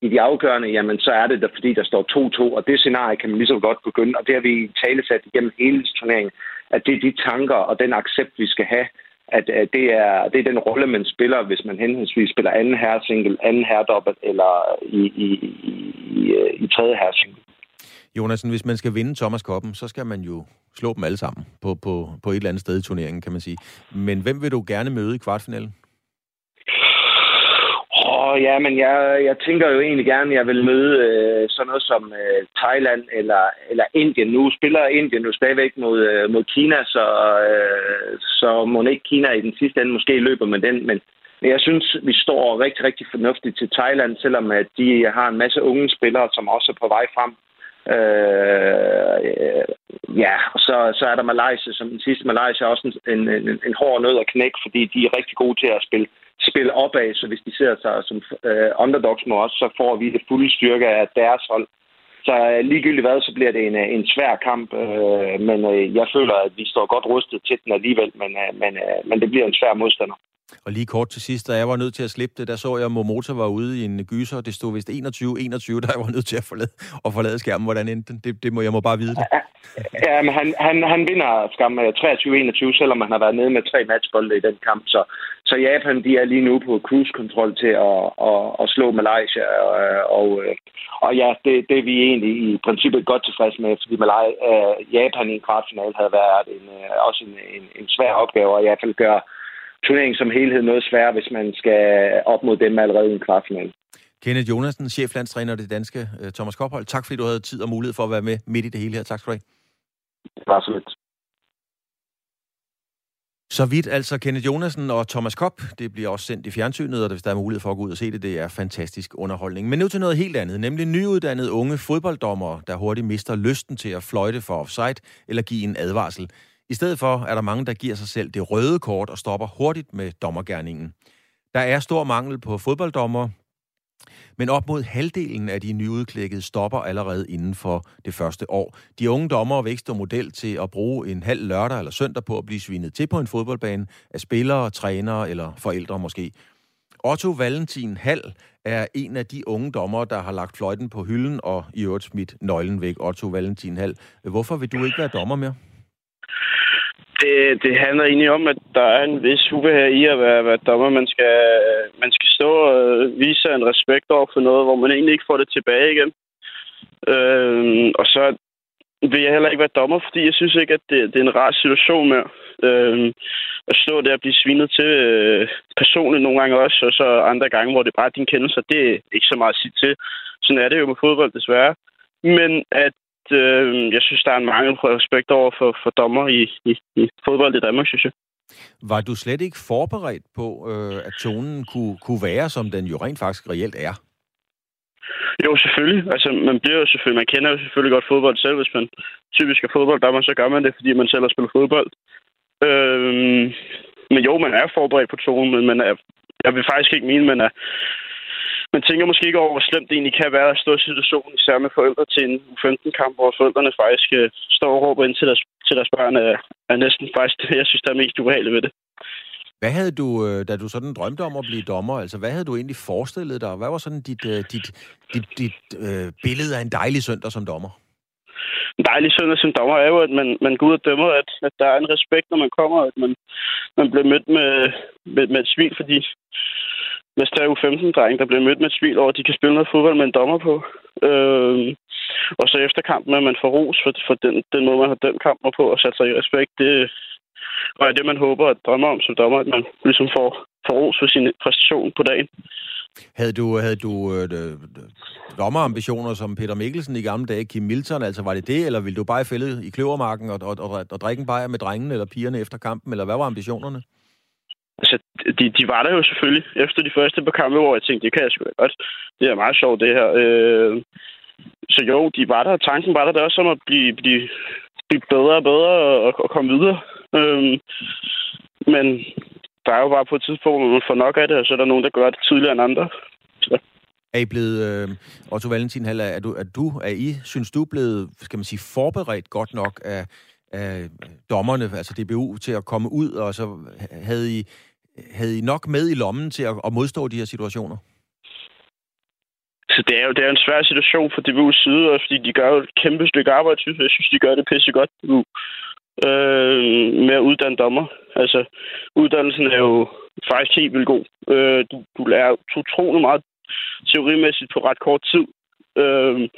i de afgørende, jamen så er det der, fordi der står 2-2, og det scenarie kan man lige så godt begynde, og det har vi tale sat igennem hele turneringen at det er de tanker og den accept, vi skal have, at, at det, er, det er den rolle, man spiller, hvis man henholdsvis spiller anden herresingle, anden herredobbelt eller i, i, i, i, i tredje herresingle.
Jonasen, hvis man skal vinde Thomas Koppen, så skal man jo slå dem alle sammen på, på, på et eller andet sted i turneringen, kan man sige. Men hvem vil du gerne møde i kvartfinalen?
Oh, ja, men jeg, jeg tænker jo egentlig gerne, at jeg vil møde øh, sådan noget som øh, Thailand eller, eller Indien. Nu spiller Indien jo stadigvæk mod, øh, mod Kina, så, øh, så må ikke Kina i den sidste ende måske løber med den. Men, men jeg synes, vi står rigtig, rigtig fornuftigt til Thailand, selvom at de har en masse unge spillere, som også er på vej frem. Øh, ja, og så, så er der Malaysia som den sidste. Malaysia er også en, en, en, en hård nød at knække, fordi de er rigtig gode til at spille, spille opad, så hvis de ser sig som øh, underdogs med os, så får vi det fulde styrke af deres hold. Så øh, ligegyldigt hvad, så bliver det en, en svær kamp, øh, men øh, jeg føler, at vi står godt rustet til den alligevel, men, øh, men, øh, men det bliver en svær modstander.
Og lige kort til sidst, da jeg var nødt til at slippe det, der så jeg, at Momota var ude i en gyser. Det stod vist 21-21, da jeg var nødt til at forlade, at forlade skærmen. Hvordan endte den? Det, det må, jeg må bare vide det.
Ja, men han, han, han vinder skam øh, 23-21, selvom han har været nede med tre matchbolde i den kamp. Så, så Japan, de er lige nu på cruise-kontrol til at, at, at slå Malaysia. Øh, og, og, og ja, det, det er vi egentlig i princippet godt tilfreds med, fordi Malaysia, Japan i en kvartfinal havde været en, også en, en, en svær opgave, og i hvert fald gøre turneringen som helhed noget sværere, hvis man skal op mod dem allerede i en kvartfinal.
Kenneth Jonasen, cheflandstræner det danske øh, Thomas Kophold. Tak fordi du havde tid og mulighed for at være med midt i det hele her. Tak skal du have.
Bare så lidt.
Så vidt altså Kenneth Jonasen og Thomas Kopp. Det bliver også sendt i fjernsynet, og hvis der er mulighed for at gå ud og se det, det er fantastisk underholdning. Men nu til noget helt andet, nemlig nyuddannede unge fodbolddommere, der hurtigt mister lysten til at fløjte for offside eller give en advarsel. I stedet for er der mange, der giver sig selv det røde kort og stopper hurtigt med dommergærningen. Der er stor mangel på fodbolddommer, men op mod halvdelen af de nyudklækkede stopper allerede inden for det første år. De unge dommer vækster model til at bruge en halv lørdag eller søndag på at blive svinet til på en fodboldbane af spillere, trænere eller forældre måske. Otto Valentin Hall er en af de unge dommer, der har lagt fløjten på hylden og i øvrigt smidt nøglen væk. Otto Valentin Hall, hvorfor vil du ikke være dommer mere?
Det, det handler egentlig om, at der er en vis ubehag i at være, være dommer. Man skal, man skal stå og vise en respekt over for noget, hvor man egentlig ikke får det tilbage igen. Øh, og så vil jeg heller ikke være dommer, fordi jeg synes ikke, at det, det er en rar situation mere. Øh, at stå der og blive svinet til øh, personligt nogle gange også, og så andre gange, hvor det bare er din kendelse, det er ikke så meget at sige til. Sådan er det jo med fodbold, desværre. Men at øh, jeg synes, der er en mangel på respekt over for, for dommer i, i, i fodbold i Danmark, synes jeg.
Var du slet ikke forberedt på, øh, at tonen kunne, kunne være, som den jo rent faktisk reelt er?
Jo, selvfølgelig. Altså, man bliver jo selvfølgelig, man kender jo selvfølgelig godt fodbold selv. Hvis man typisk er fodbolddommer, så gør man det, fordi man selv har spillet fodbold. Øhm, men jo, man er forberedt på tonen, men man er, jeg vil faktisk ikke mene, man er man tænker måske ikke over, hvor slemt det egentlig kan være at stå i situationen, især med forældre til en U15-kamp, hvor forældrene faktisk øh, står og råber ind til deres, til deres børn, er, er næsten faktisk det, jeg synes, der er mest ubehageligt ved det.
Hvad havde du, øh, da du sådan drømte om at blive dommer, altså hvad havde du egentlig forestillet dig? Hvad var sådan dit, øh, dit, dit, dit øh, billede af en dejlig søndag som dommer?
En dejlig søndag som dommer er jo, at man, man går ud og dømmer, at, at der er en respekt, når man kommer, at man, man bliver mødt med, med, med et smil, fordi hvis U15-dreng, der bliver mødt med et smil over, at de kan spille noget fodbold med en dommer på. Øh, og så efter kampen, at man får ros for, for den, den måde, man har dømt kampen på og sat sig i respekt, det og er det, man håber at drømmer om som dommer, at man ligesom får, får ros for sin præstation på dagen.
Havde du, havde du øh, dommerambitioner som Peter Mikkelsen i gamle dage, Kim Milton, altså var det det, eller ville du bare fælde i kløvermarken og, og, og, og drikke en bajer med drengene eller pigerne efter kampen, eller hvad var ambitionerne?
Altså, de, de var der jo selvfølgelig efter de første par kampe, hvor jeg tænkte, det kan jeg sgu da godt. Det er meget sjovt, det her. Øh, så jo, de var der. Tanken var der, der også om at blive, blive, blive bedre og bedre og, og komme videre. Øh, men der er jo bare på et tidspunkt, hvor man får nok af det, og så er der nogen, der gør det tidligere end andre. Så.
Er I blevet, øh, Otto Valentin Haller, er du, er du, er I, synes du, blevet, skal man sige, forberedt godt nok af, af dommerne, altså DBU, til at komme ud, og så havde I, havde I nok med i lommen til at, at modstå de her situationer?
Så det er jo det er en svær situation for DBU's side, også fordi de gør jo et kæmpe stykke arbejde, synes jeg. Jeg synes, de gør det pisse godt øh, med at uddanne dommer. Altså, uddannelsen er jo faktisk helt vildt god. Øh, du, du lærer utrolig meget teorimæssigt på ret kort tid. Øh,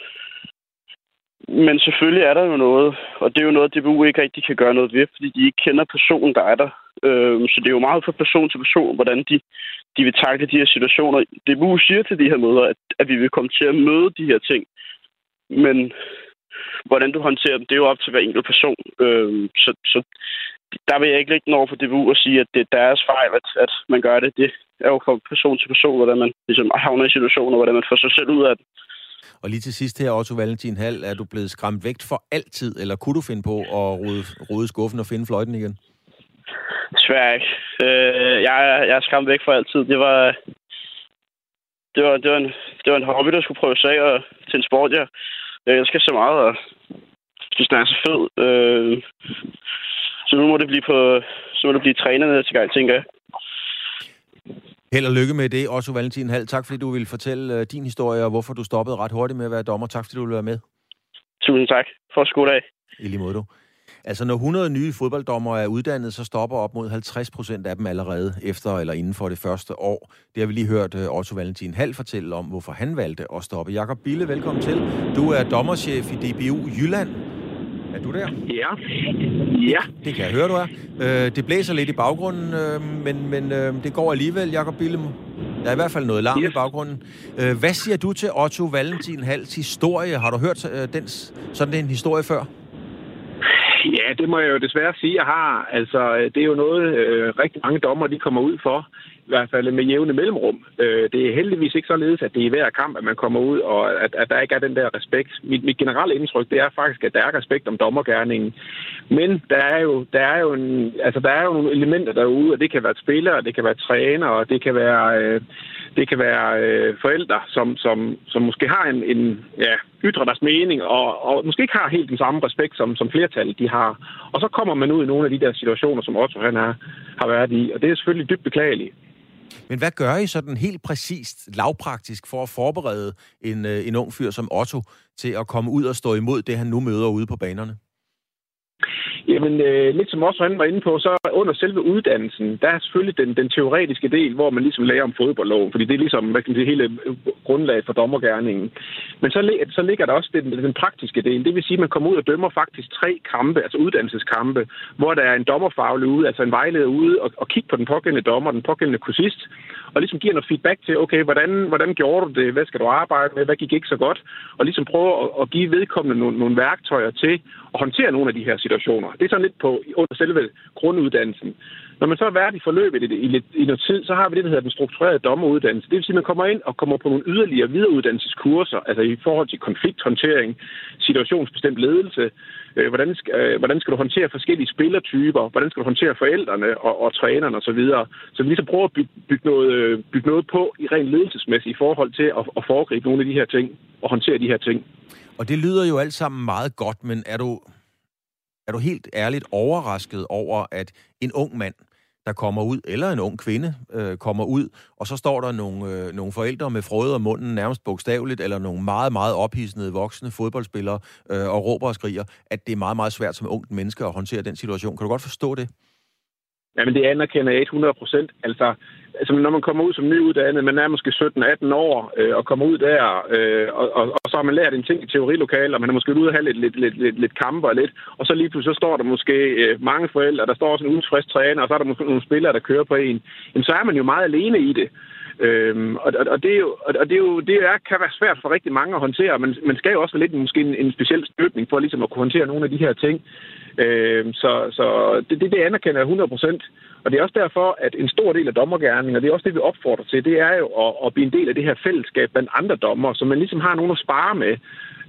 men selvfølgelig er der jo noget, og det er jo noget, DBU ikke rigtig kan gøre noget ved, fordi de ikke kender personen, der er der. Øhm, så det er jo meget fra person til person, hvordan de, de vil takle de her situationer. DBU siger til de her møder, at, at vi vil komme til at møde de her ting. Men hvordan du håndterer dem, det er jo op til hver enkelt person. Øhm, så, så der vil jeg ikke lægge den over for DBU og sige, at det er deres fejl, at, at man gør det. Det er jo fra person til person, hvordan man ligesom havner i situationer, hvordan man får sig selv ud af det.
Og lige til sidst her, Otto Valentin Hall, er du blevet skræmt væk for altid, eller kunne du finde på at rode, rode skuffen og finde fløjten igen?
Desværre ikke. Øh, jeg, jeg er skræmt væk for altid. Det var, det var, det var, en, det var en hobby, der skulle prøve sig og, til en sport, jeg, jeg elsker så meget, og synes, den er så fed. Øh, så nu må det blive på, så må det blive trænerne til gang, tænker jeg.
Held og lykke med det, også Valentin Hall. Tak fordi du ville fortælle uh, din historie, og hvorfor du stoppede ret hurtigt med at være dommer. Tak fordi du ville være med.
Tusind tak. For god dag.
I lige måde, du. Altså, når 100 nye fodbolddommer er uddannet, så stopper op mod 50 procent af dem allerede efter eller inden for det første år. Det har vi lige hørt uh, Otto Valentin Hall fortælle om, hvorfor han valgte at stoppe. Jakob Bille, velkommen til. Du er dommerchef i DBU Jylland. Er du der?
Ja. Ja.
Det kan jeg høre, du er. Øh, det blæser lidt i baggrunden, øh, men, men øh, det går alligevel, Jakob Billem. Der er i hvert fald noget larm yes. i baggrunden. Øh, hvad siger du til Otto Valentin Hals historie? Har du hørt øh, den, sådan en historie før?
Ja, det må jeg jo desværre sige, jeg har. Altså, det er jo noget, øh, rigtig mange dommer de kommer ud for i hvert fald med jævne mellemrum. Øh, det er heldigvis ikke således, at det er i hver kamp, at man kommer ud, og at, at der ikke er den der respekt. Mit, mit generelle indtryk, det er faktisk, at der er respekt om dommergærningen. Men der er jo, der er jo, en, altså, der er jo nogle elementer derude, og det kan være spillere, det kan være træner, og det kan være... Øh, det kan være øh, forældre, som, som, som måske har en, en ja, ytrer deres mening, og, og måske ikke har helt den samme respekt, som, som flertallet de har. Og så kommer man ud i nogle af de der situationer, som Otto han har, har været i, og det er selvfølgelig dybt beklageligt.
Men hvad gør I sådan helt præcist, lavpraktisk, for at forberede en, øh, en ung fyr som Otto til at komme ud og stå imod det, han nu møder ude på banerne?
Jamen, øh, lidt som også han var inde på, så under selve uddannelsen, der er selvfølgelig den, den teoretiske del, hvor man ligesom lærer om fodboldloven, fordi det er ligesom hvad kan sige, hele grundlaget for dommergærningen. Men så, så ligger der også den, den praktiske del. Det vil sige, at man kommer ud og dømmer faktisk tre kampe, altså uddannelseskampe, hvor der er en dommerfaglig ude, altså en vejleder ude, og, og kigge på den pågældende dommer, den pågældende kursist, og ligesom giver noget feedback til, okay, hvordan, hvordan gjorde du det? Hvad skal du arbejde med? Hvad gik ikke så godt? Og ligesom prøve at, at give vedkommende nogle, nogle værktøjer til håndtere nogle af de her situationer. Det er sådan lidt på under selve grunduddannelsen. Når man så har været i forløbet i, i, i noget tid, så har vi det, der hedder den strukturerede dommeruddannelse. Det vil sige, at man kommer ind og kommer på nogle yderligere videreuddannelseskurser, altså i forhold til konflikthåndtering, situationsbestemt ledelse, øh, hvordan, skal, øh, hvordan skal du håndtere forskellige spillertyper, hvordan skal du håndtere forældrene og, og trænerne osv. Så, videre. så vi ligesom prøver at bygge, bygge, noget, øh, bygge noget på i rent ledelsesmæssigt i forhold til at, at foregribe nogle af de her ting og håndtere de her ting.
Og det lyder jo alt sammen meget godt, men er du, er du helt ærligt overrasket over, at en ung mand, der kommer ud, eller en ung kvinde øh, kommer ud, og så står der nogle, øh, nogle forældre med frøde og munden nærmest bogstaveligt, eller nogle meget, meget ophidsende voksne fodboldspillere øh, og råber og skriger, at det er meget, meget svært som ungt menneske at håndtere den situation. Kan du godt forstå det?
Jamen, det anerkender jeg 100 procent. Altså, altså, når man kommer ud som nyuddannet, man er måske 17-18 år, øh, og kommer ud der, øh, og, og, og, så har man lært en ting i teorilokaler, og man er måske ude og have lidt, lidt, lidt, lidt, lidt kamper og lidt, og så lige pludselig så står der måske øh, mange forældre, der står også en utilfreds træner, og så er der måske nogle spillere, der kører på en. Jamen, så er man jo meget alene i det. Øhm, og, og, det er jo, og det, er jo, det er, kan være svært for rigtig mange at håndtere, men man skal jo også have lidt måske en, en speciel støbning for ligesom at kunne håndtere nogle af de her ting. Øhm, så så det, det, det anerkender jeg 100 procent. Og det er også derfor, at en stor del af dommergærningen, og det er også det, vi opfordrer til, det er jo at, at blive en del af det her fællesskab blandt andre dommer, så man ligesom har nogen at spare med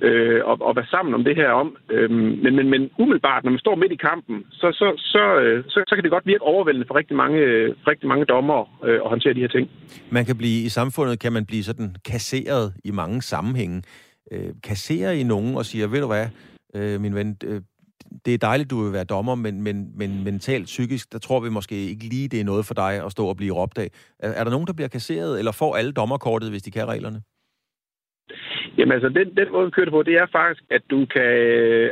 øh, og, og være sammen om det her om. Øh, men, men, men umiddelbart, når man står midt i kampen, så, så, så, øh, så, så kan det godt virke overvældende for rigtig mange, for rigtig mange dommer øh, at håndtere de her ting.
Man kan blive i samfundet, kan man blive sådan kasseret i mange sammenhænge. Øh, kasserer I nogen og siger, ved du hvad, øh, min ven, øh, det er dejligt, du vil være dommer, men, men, men mentalt, psykisk, der tror vi måske ikke lige, det er noget for dig at stå og blive råbt af. Er, er der nogen, der bliver kasseret, eller får alle dommerkortet, hvis de kan reglerne?
Jamen altså, den, den måde, vi kører det på, det er faktisk, at du kan,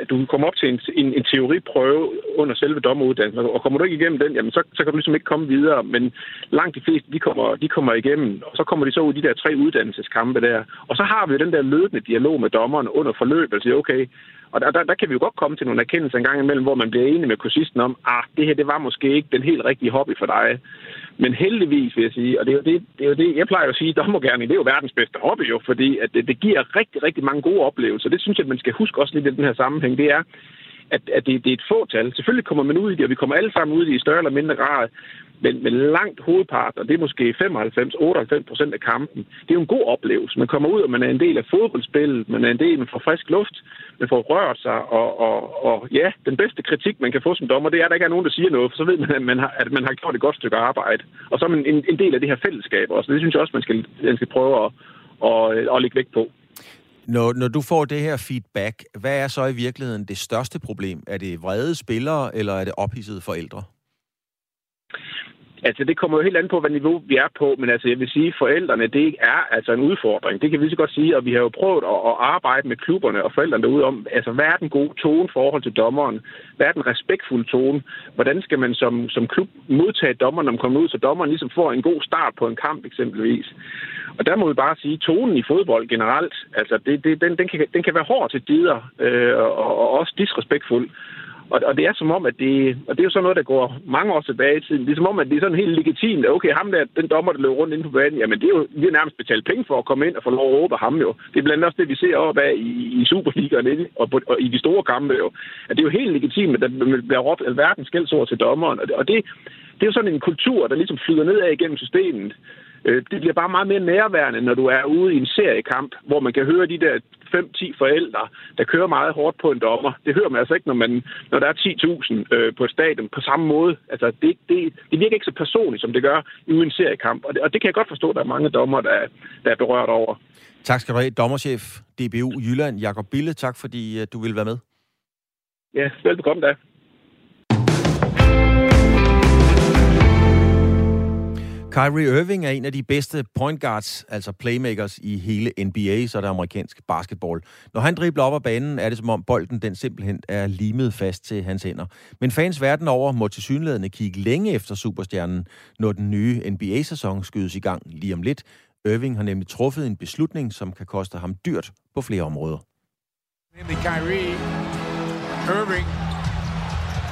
at du kan komme op til en, en, en teoriprøve under selve dommeruddannelsen, og kommer du ikke igennem den, jamen så, så kan du ligesom ikke komme videre, men langt de fleste, de kommer, de kommer igennem, og så kommer de så ud i de der tre uddannelseskampe der, og så har vi jo den der løbende dialog med dommeren under forløbet, og siger, okay, og der, der, der kan vi jo godt komme til nogle erkendelser en gang imellem, hvor man bliver enig med kursisten om, ah, det her, det var måske ikke den helt rigtige hobby for dig. Men heldigvis vil jeg sige, og det er jo det, det, er jo det jeg plejer at sige, dommergærning, det er jo verdens bedste hobby jo, fordi at det, det giver rigtig, rigtig mange gode oplevelser. Det synes jeg, at man skal huske også lidt i den her sammenhæng. Det er, at, at det, det er et fåtal. Selvfølgelig kommer man ud i det, og vi kommer alle sammen ud i det i større eller mindre grad. Men, men langt hovedparten, og det er måske 95-98 procent af kampen, det er jo en god oplevelse. Man kommer ud, og man er en del af fodboldspillet, man er en del, man får frisk luft, man får rørt sig, og, og, og ja, den bedste kritik, man kan få som dommer, det er, at der ikke er nogen, der siger noget, for så ved man, at man har, at man har gjort et godt stykke arbejde. Og så er man en, en del af det her fællesskab også. Det synes jeg også, man skal, man skal prøve at, at, at lægge vægt på.
Når, når du får det her feedback, hvad er så i virkeligheden det største problem? Er det vrede spillere, eller er det ophidsede forældre?
Altså, det kommer jo helt an på, hvad niveau vi er på, men altså, jeg vil sige, forældrene, det er altså en udfordring. Det kan vi så godt sige, og vi har jo prøvet at, at arbejde med klubberne og forældrene derude om, altså, hvad er den gode tone forhold til dommeren? Hvad er den respektfulde tone? Hvordan skal man som, som klub modtage dommeren, når man kommer ud, så dommeren ligesom får en god start på en kamp, eksempelvis? Og der må vi bare sige, tonen i fodbold generelt, altså, det, det, den, den, kan, den kan være hård til tider, øh, og, og også disrespektfuld. Og, og det er som om, at det, og det er jo sådan noget, der går mange år tilbage i tiden. Det er som om, at det er sådan helt legitimt. Okay, ham der, den dommer, der løber rundt inde på banen, jamen det er jo, vi har nærmest betalt penge for at komme ind og få lov at råbe ham jo. Det er blandt andet også det, vi ser op af i, i Superligaen og, på, og, i de store kampe jo. At det er jo helt legitimt, at der bliver råbt alverdens skældsord til dommeren. Og det, og det, det er jo sådan en kultur, der ligesom flyder nedad igennem systemet. Øh, det bliver bare meget mere nærværende, når du er ude i en seriekamp, hvor man kan høre de der 5-10 forældre, der kører meget hårdt på en dommer. Det hører man altså ikke, når, man, når der er 10.000 øh, på stadion på samme måde. Altså, det, det, det virker ikke så personligt, som det gør i en seriekamp. Og det, og det kan jeg godt forstå, at der er mange dommer, der, der er berørt over.
Tak skal du have, dommerchef DBU Jylland, Jakob Bille. Tak fordi øh, du ville være med.
Ja, velbekomme da.
Kyrie Irving er en af de bedste point guards, altså playmakers i hele NBA, så er det amerikansk basketball. Når han dribler op ad banen, er det som om bolden den simpelthen er limet fast til hans hænder. Men fans verden over må til synlædende kigge længe efter superstjernen, når den nye NBA-sæson skydes i gang lige om lidt. Irving har nemlig truffet en beslutning, som kan koste ham dyrt på flere områder.
Kyrie. Irving.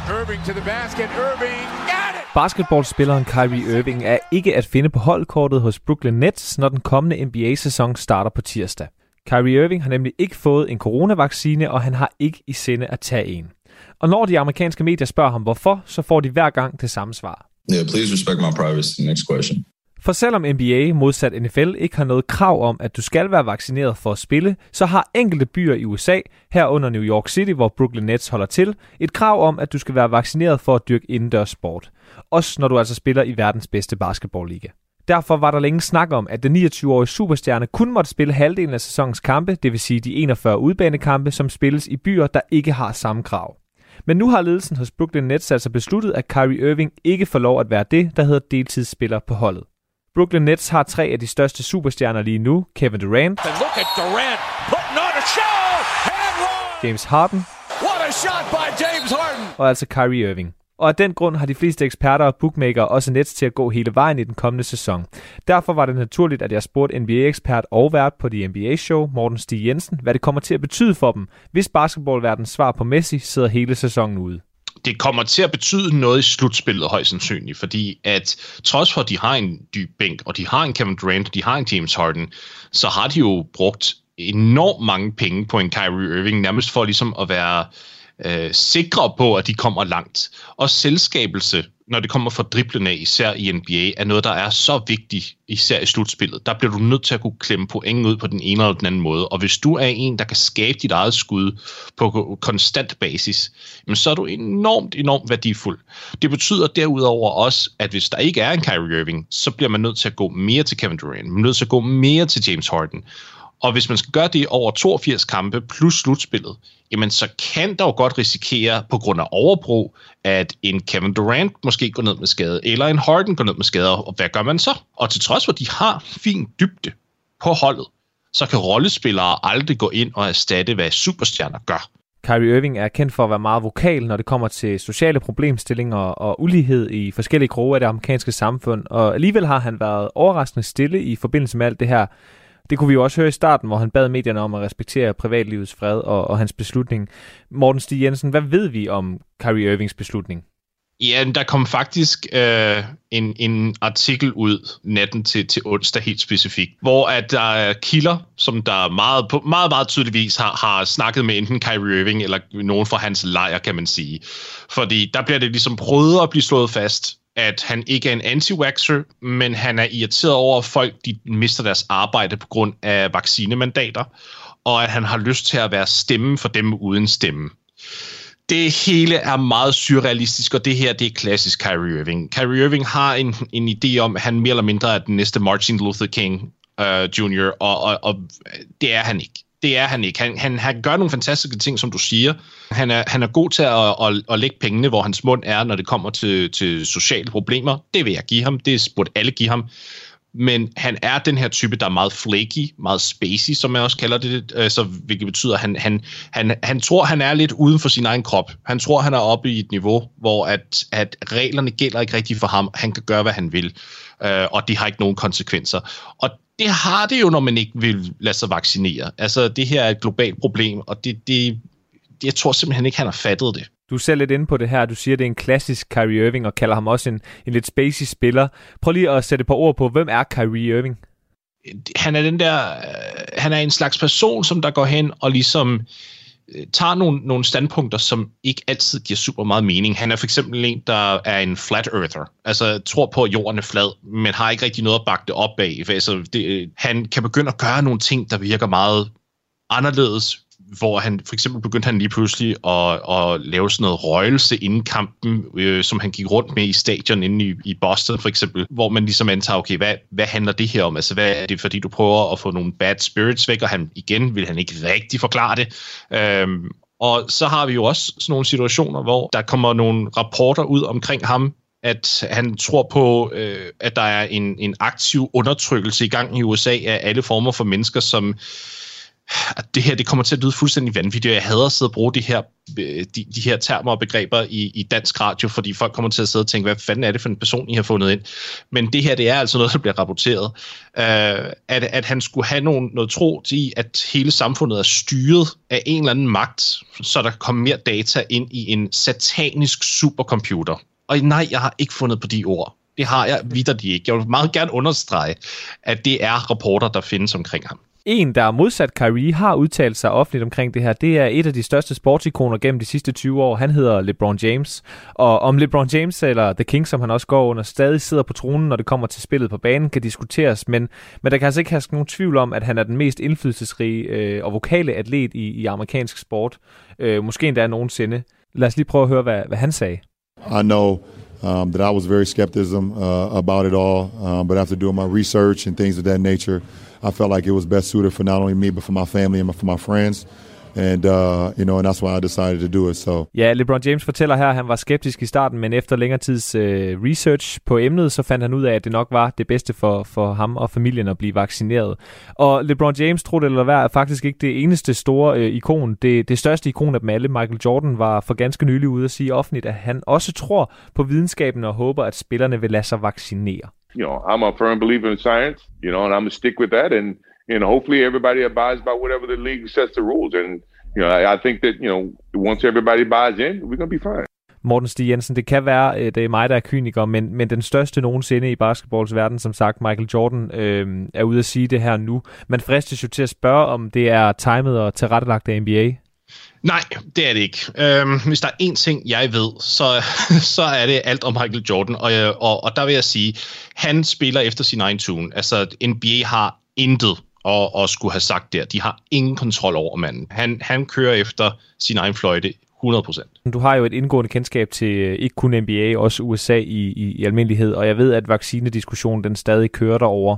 Irving to the basket. Irving. Yeah!
Basketballspilleren Kyrie Irving er ikke at finde på holdkortet hos Brooklyn Nets, når den kommende NBA-sæson starter på tirsdag. Kyrie Irving har nemlig ikke fået en coronavaccine, og han har ikke i sinde at tage en. Og når de amerikanske medier spørger ham hvorfor, så får de hver gang det samme svar.
Yeah, please respect my privacy. Next question.
For selvom NBA modsat NFL ikke har noget krav om, at du skal være vaccineret for at spille, så har enkelte byer i USA, herunder New York City, hvor Brooklyn Nets holder til, et krav om, at du skal være vaccineret for at dyrke indendørs sport. Også når du altså spiller i verdens bedste basketballliga. Derfor var der længe snak om, at den 29-årige superstjerne kun måtte spille halvdelen af sæsonens kampe, det vil sige de 41 udbanekampe, som spilles i byer, der ikke har samme krav. Men nu har ledelsen hos Brooklyn Nets altså besluttet, at Kyrie Irving ikke får lov at være det, der hedder deltidsspiller på holdet. Brooklyn Nets har tre af de største superstjerner lige nu. Kevin Durant,
Durant show.
James Harden
What a shot by James Harden.
og altså Kyrie Irving. Og af den grund har de fleste eksperter og bookmakere også Nets til at gå hele vejen i den kommende sæson. Derfor var det naturligt, at jeg spurgte NBA-ekspert og vært på The NBA-show, Morten Stig Jensen, hvad det kommer til at betyde for dem, hvis basketballverdens svar på Messi sidder hele sæsonen ude
det kommer til at betyde noget i slutspillet højst sandsynligt, fordi at trods for, at de har en dyb bænk, og de har en Kevin Durant, og de har en James Harden, så har de jo brugt enormt mange penge på en Kyrie Irving, nærmest for ligesom at være øh, sikre på, at de kommer langt. Og selskabelse når det kommer fra driblende, især i NBA, er noget, der er så vigtigt, især i slutspillet. Der bliver du nødt til at kunne klemme point ud på den ene eller den anden måde. Og hvis du er en, der kan skabe dit eget skud på konstant basis, så er du enormt, enormt værdifuld. Det betyder derudover også, at hvis der ikke er en Kyrie Irving, så bliver man nødt til at gå mere til Kevin Durant. Man er nødt til at gå mere til James Harden. Og hvis man skal gøre det over 82 kampe plus slutspillet, jamen så kan der jo godt risikere på grund af overbrug, at en Kevin Durant måske går ned med skade, eller en Harden går ned med skade, og hvad gør man så? Og til trods for, at de har fin dybde på holdet, så kan rollespillere aldrig gå ind og erstatte, hvad superstjerner gør.
Kyrie Irving er kendt for at være meget vokal, når det kommer til sociale problemstillinger og ulighed i forskellige kroge af det amerikanske samfund, og alligevel har han været overraskende stille i forbindelse med alt det her. Det kunne vi jo også høre i starten, hvor han bad medierne om at respektere privatlivets fred og, og hans beslutning. Morten Stig Jensen, hvad ved vi om Kyrie Irvings beslutning?
Ja, der kom faktisk øh, en, en artikel ud natten til, til onsdag helt specifikt, hvor at der er kilder, som der meget, på meget, meget tydeligvis har, har snakket med enten Kyrie Irving eller nogen fra hans lejr, kan man sige. Fordi der bliver det ligesom prøvet at blive slået fast, at han ikke er en anti-vaxxer, men han er irriteret over, at folk de mister deres arbejde på grund af vaccinemandater, og at han har lyst til at være stemme for dem uden stemme det hele er meget surrealistisk, og det her, det er klassisk Kyrie Irving. Kyrie Irving har en, en idé om, at han mere eller mindre er den næste Martin Luther King øh, uh, Jr., og, og, og det er han ikke. Det er han ikke. Han, han, han gør nogle fantastiske ting, som du siger. Han er, han er god til at, at, at lægge pengene, hvor hans mund er, når det kommer til, til sociale problemer. Det vil jeg give ham. Det burde alle give ham men han er den her type, der er meget flaky, meget spacey, som man også kalder det, altså, så, hvilket betyder, at han, han, han, han tror, han er lidt uden for sin egen krop. Han tror, han er oppe i et niveau, hvor at, at reglerne gælder ikke rigtigt for ham. Han kan gøre, hvad han vil, øh, og det har ikke nogen konsekvenser. Og det har det jo, når man ikke vil lade sig vaccinere. Altså, det her er et globalt problem, og det, det, jeg tror simpelthen ikke, han har fattet det.
Du er selv lidt inde på det her. Du siger, det er en klassisk Kyrie Irving, og kalder ham også en, en lidt spacey spiller. Prøv lige at sætte et par ord på, hvem er Kyrie Irving?
Han er den der, øh, han er en slags person, som der går hen og ligesom øh, Øh, tager nogle, nogle standpunkter, som ikke altid giver super meget mening. Han er for eksempel en, der er en flat earther. Altså tror på, at jorden er flad, men har ikke rigtig noget at bakke det op af. Altså, det, øh, han kan begynde at gøre nogle ting, der virker meget anderledes, hvor han for eksempel begyndte han lige pludselig at, at lave sådan noget røgelse inden kampen, øh, som han gik rundt med i stadion inde i, i Boston for eksempel, hvor man ligesom antager, okay, hvad, hvad handler det her om? Altså, hvad er det, fordi du prøver at få nogle bad spirits væk, og han igen vil han ikke rigtig forklare det. Øhm, og så har vi jo også sådan nogle situationer, hvor der kommer nogle rapporter ud omkring ham, at han tror på, øh, at der er en, en aktiv undertrykkelse i gang i USA af alle former for mennesker, som at det her det kommer til at lyde fuldstændig vanvittigt, og jeg hader at sidde og bruge de her, øh, de, de her termer og begreber i, i dansk radio, fordi folk kommer til at sidde og tænke, hvad fanden er det for en person, I har fundet ind? Men det her, det er altså noget, der bliver rapporteret. Uh, at, at han skulle have nogen, noget tro til, at hele samfundet er styret af en eller anden magt, så der kommer mere data ind i en satanisk supercomputer. Og nej, jeg har ikke fundet på de ord. Det har jeg vidderligt ikke. Jeg vil meget gerne understrege, at det er rapporter, der findes omkring ham.
En, der modsat Kyrie har udtalt sig offentligt omkring det her, det er et af de største sportsikoner gennem de sidste 20 år. Han hedder LeBron James. Og om LeBron James, eller The King, som han også går under, stadig sidder på tronen, når det kommer til spillet på banen, kan diskuteres. Men, men der kan altså ikke have nogen tvivl om, at han er den mest indflydelsesrige øh, og vokale atlet i, i amerikansk sport. Øh, måske endda nogensinde. Lad os lige prøve at høre, hvad, hvad han sagde.
I know um, that I was very skepticism uh, about it all, uh, but after doing my research and things of that nature, i felt like it was best suited for not only me, but for my family and for my friends. And, uh, you know, and that's why I decided to do it. So.
Ja, LeBron James fortæller her, at han var skeptisk i starten, men efter længere tids uh, research på emnet, så fandt han ud af, at det nok var det bedste for, for ham og familien at blive vaccineret. Og LeBron James, tror det eller hvad, er faktisk ikke det eneste store uh, ikon. Det, det største ikon af dem alle, Michael Jordan, var for ganske nylig ude at sige offentligt, at han også tror på videnskaben og håber, at spillerne vil lade sig vaccinere
you know, I'm a firm believer in science, you know, and I'm gonna stick with that, and and hopefully everybody abides by whatever the league sets the rules, and you know, I, I think that you know, once everybody buys in, we're gonna be fine.
Morten Stig Jensen, det kan være, øh, det er mig, der er kyniker, men, men den største nogensinde i basketballs verden, som sagt, Michael Jordan, øh, er ude at sige det her nu. Man fristes jo til at spørge, om det er timet og tilrettelagt af NBA.
Nej, det er det ikke. Øhm, hvis der er én ting, jeg ved, så, så er det alt om Michael Jordan. Og, øh, og, og der vil jeg sige, han spiller efter sin egen tune. Altså, NBA har intet at, at skulle have sagt der. De har ingen kontrol over manden. Han, han kører efter sin egen fløjte 100%.
Du har jo et indgående kendskab til øh, ikke kun NBA, også USA i, i, i almindelighed, og jeg ved, at vaccinediskussionen den stadig kører derover.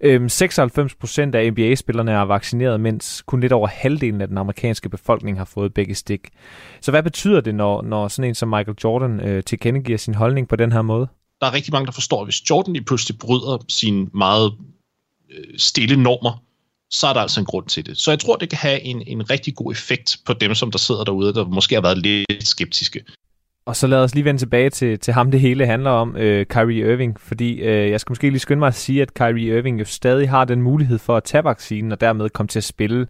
Øhm, 96% af NBA-spillerne er vaccineret, mens kun lidt over halvdelen af den amerikanske befolkning har fået begge stik. Så hvad betyder det, når, når sådan en som Michael Jordan øh, tilkendegiver sin holdning på den her måde?
Der er rigtig mange, der forstår, at hvis Jordan lige pludselig bryder sine meget øh, stille normer, så er der altså en grund til det. Så jeg tror, det kan have en, en rigtig god effekt på dem, som der sidder derude, der måske har været lidt skeptiske.
Og så lad os lige vende tilbage til, til ham, det hele handler om, øh, Kyrie Irving. Fordi øh, jeg skal måske lige skynde mig at sige, at Kyrie Irving jo stadig har den mulighed for at tage vaccinen og dermed komme til at spille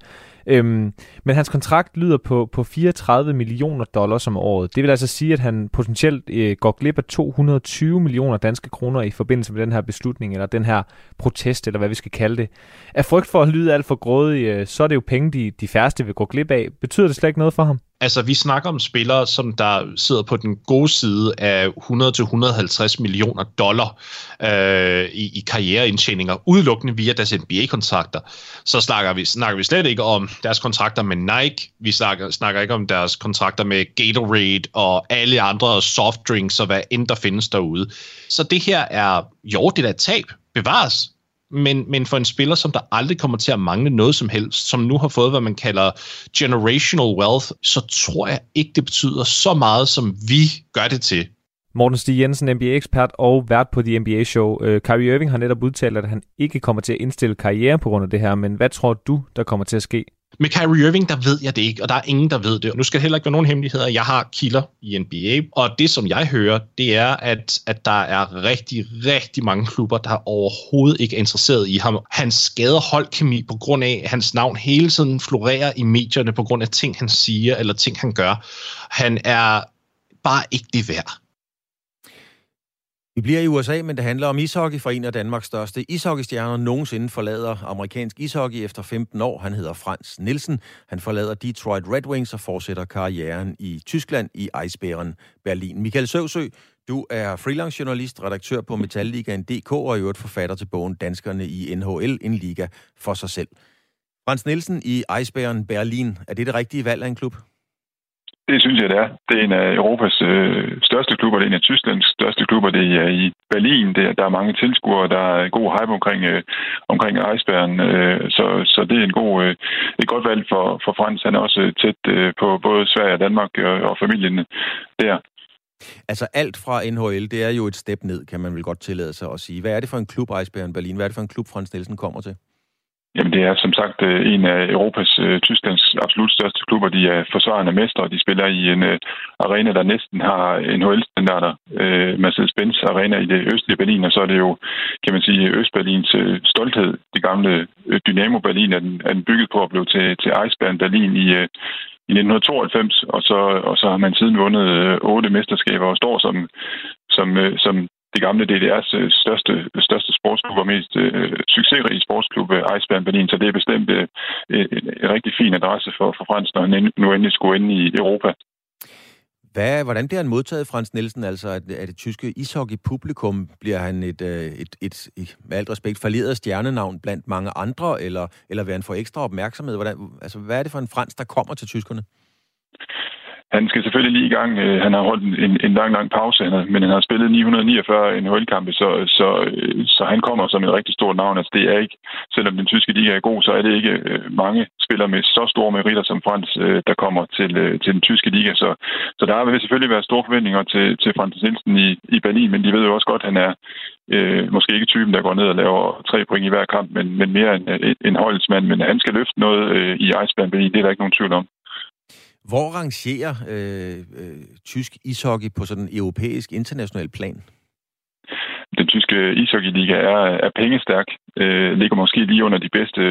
Øhm, men hans kontrakt lyder på, på 34 millioner dollars om året. Det vil altså sige, at han potentielt øh, går glip af 220 millioner danske kroner i forbindelse med den her beslutning, eller den her protest, eller hvad vi skal kalde det. Af frygt for at lyde alt for grådig, øh, så er det jo penge, de, de færreste vil gå glip af. Betyder det slet ikke noget for ham?
Altså, vi snakker om spillere, som der sidder på den gode side af 100-150 millioner dollar øh, i, i karriereindtjeninger, udelukkende via deres NBA-kontrakter. Så snakker vi, snakker vi slet ikke om deres kontrakter med Nike, vi snakker, snakker ikke om deres kontrakter med Gatorade og alle andre softdrinks og hvad end der findes derude. Så det her er, jo, det er tab, bevares, men, men for en spiller, som der aldrig kommer til at mangle noget som helst, som nu har fået, hvad man kalder generational wealth, så tror jeg ikke, det betyder så meget, som vi gør det til.
Morten Stig Jensen, NBA-ekspert og vært på The NBA-show. Uh, øh, Kyrie Irving har netop udtalt, at han ikke kommer til at indstille karriere på grund af det her, men hvad tror du, der kommer til at ske?
Med Kyrie Irving, der ved jeg det ikke, og der er ingen, der ved det. Og nu skal det heller ikke være nogen hemmeligheder. Jeg har kilder i NBA, og det, som jeg hører, det er, at, at der er rigtig, rigtig mange klubber, der overhovedet ikke er interesseret i ham. Han skader holdkemi på grund af, at hans navn hele tiden florerer i medierne på grund af ting, han siger, eller ting, han gør. Han er bare ikke det værd.
Vi bliver i USA, men det handler om ishockey, for en af Danmarks største ishockeystjerner nogensinde forlader amerikansk ishockey efter 15 år. Han hedder Frans Nielsen. Han forlader Detroit Red Wings og fortsætter karrieren i Tyskland i Eisbären Berlin. Michael Søvsø, du er freelance journalist, redaktør på Metalligaen.dk og i øvrigt forfatter til bogen Danskerne i NHL, en liga for sig selv. Frans Nielsen i Eisbären Berlin, er det det rigtige valg af en klub?
Det synes jeg, det er. Det er en af Europas øh, største klubber, det er en af Tysklands største klubber, det er i Berlin. Det er, der er mange tilskuere, der er god hype omkring, øh, omkring Eisbæren, øh, så, så det er en god, øh, et godt valg for, for Frans. Han er også øh, tæt øh, på både Sverige og Danmark og, og familien der.
Altså alt fra NHL, det er jo et step ned, kan man vel godt tillade sig at sige. Hvad er det for en klub, Eisbæren Berlin? Hvad er det for en klub, Frans Nielsen kommer til?
Jamen det er som sagt øh, en af Europas, øh, Tysklands absolut største klubber. De er forsvarende mestre. De spiller i en øh, arena, der næsten har NHL-standarder. Mercedes-Benz Arena i det østlige Berlin, og så er det jo, kan man sige, Østberlins stolthed. Det gamle Dynamo Berlin er den, er den bygget på at blive til, til Eisbären Berlin i, i 1992, og så, og så har man siden vundet øh, otte mesterskaber og står som, som, øh, som det gamle DDR's øh, største, største sportsklub og mest øh, succesrige sportsklub, øh, Eisbären Berlin. Så det er bestemt øh, en, en rigtig fin adresse for, for Frans, når han nu endelig skulle ind i Europa.
Hvad, hvordan bliver han modtaget, Frans Nielsen? Altså, at, at det tyske ishockey-publikum, bliver han et, øh, et, et, et, med alt respekt, falderet stjernenavn blandt mange andre, eller, eller vil han få ekstra opmærksomhed? Hvordan, altså, hvad er det for en Frans, der kommer til tyskerne?
Han skal selvfølgelig lige i gang. Øh, han har holdt en, en lang, lang pause, men han har spillet 949 NHL-kampe, så, så, øh, så han kommer som et rigtig stort navn. Altså, det er ikke, selvom den tyske liga er god, så er det ikke øh, mange spillere med så store meritter som Frans, der kommer til, til den tyske liga. Så, så der vil selvfølgelig være store forventninger til, til Frans Nielsen i, i Berlin, men de ved jo også godt, at han er øh, måske ikke typen, der går ned og laver tre point i hver kamp, men, men mere en, en holdsmand. Men han skal løfte noget øh, i Eisbæren Berlin, det er der ikke nogen tvivl om.
Hvor rangerer øh, øh, tysk ishockey på sådan en europæisk international plan?
Den tyske ishockeyliga er, er pengestærk, øh, ligger måske lige under de bedste,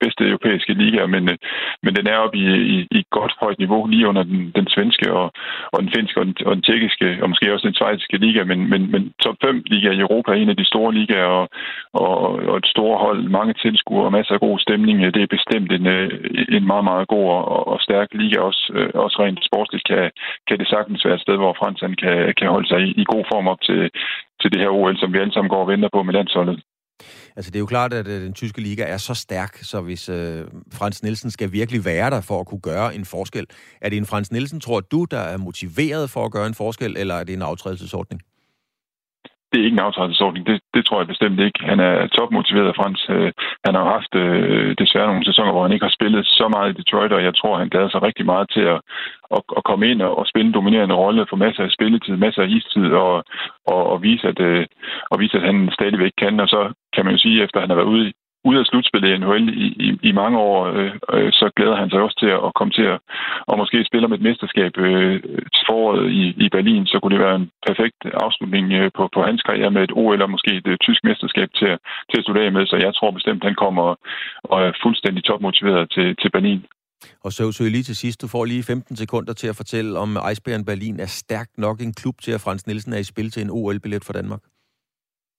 bedste europæiske ligaer, men, øh, men den er oppe i, i, i godt højt niveau, lige under den, den svenske og, og den finske og den, og den tjekkiske, og måske også den svejtiske liga, men, men, men top 5 liga i Europa er en af de store ligaer, og, og, og et store hold, mange tilskuere og masser af god stemning. Øh, det er bestemt en, øh, en meget, meget god og, og stærk liga, også, øh, også rent sportsligt kan, kan det sagtens være et sted, hvor Fransand kan, kan holde sig i, i god form op til, til det her OL, som vi alle sammen går og venter på med landsholdet.
Altså, det er jo klart, at øh, den tyske liga er så stærk, så hvis øh, Frans Nielsen skal virkelig være der for at kunne gøre en forskel, er det en Frans Nielsen, tror du, der er motiveret for at gøre en forskel, eller er det en aftrædelsesordning?
Det er ikke en aftrædelsesordning. Det, det tror jeg bestemt ikke. Han er topmotiveret, Frans. Øh, han har haft øh, desværre nogle sæsoner, hvor han ikke har spillet så meget i Detroit, og jeg tror, han glæder sig rigtig meget til at, at, at komme ind og, og spille en dominerende rolle, få masser af spilletid, masser af istid, og, og, og, vise, at, øh, og vise, at han stadigvæk kan. Og så kan man jo sige, efter han har været ude ude af slutspillet i NHL i, i, i mange år, øh, øh, så glæder han sig også til at komme til at og måske spille om et mesterskab øh, til foråret i, i Berlin, så kunne det være en perfekt afslutning øh, på, på hans karriere med et OL eller måske et øh, tysk mesterskab til, til at studere med, så jeg tror bestemt, at han kommer og er fuldstændig topmotiveret til, til Berlin.
Og så, så lige til sidst, du får lige 15 sekunder til at fortælle, om Eisbæren Berlin er stærkt nok en klub til, at Frans Nielsen er i spil til en OL-billet for Danmark.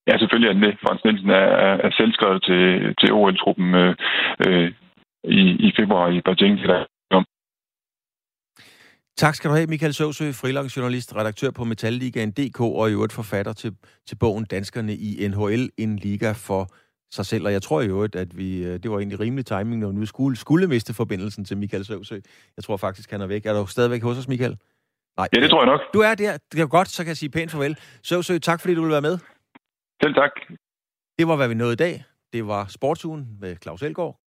Ja, selvfølgelig er det. Frans Nielsen er, er, er selvskrevet til, til OL-truppen øh, øh, i, i februar i Beijing.
Tak skal du have, Michael Søvsø, freelance-journalist, redaktør på Metalligaen.dk og i øvrigt forfatter til, til bogen Danskerne i NHL, en liga for sig selv. Og jeg tror i øvrigt, at vi, øh, det var egentlig rimelig timing, når nu skulle, skulle miste forbindelsen til Michael Søvsø. Jeg tror faktisk, han er væk. Er du stadigvæk hos os, Michael?
Nej. Ja, det tror jeg nok.
Du er der. Det er godt, så kan jeg sige pænt farvel. Søvsø, tak fordi du vil være med.
Selv tak.
Det var, hvad vi nåede i dag. Det var Sportsugen med Claus Elgaard.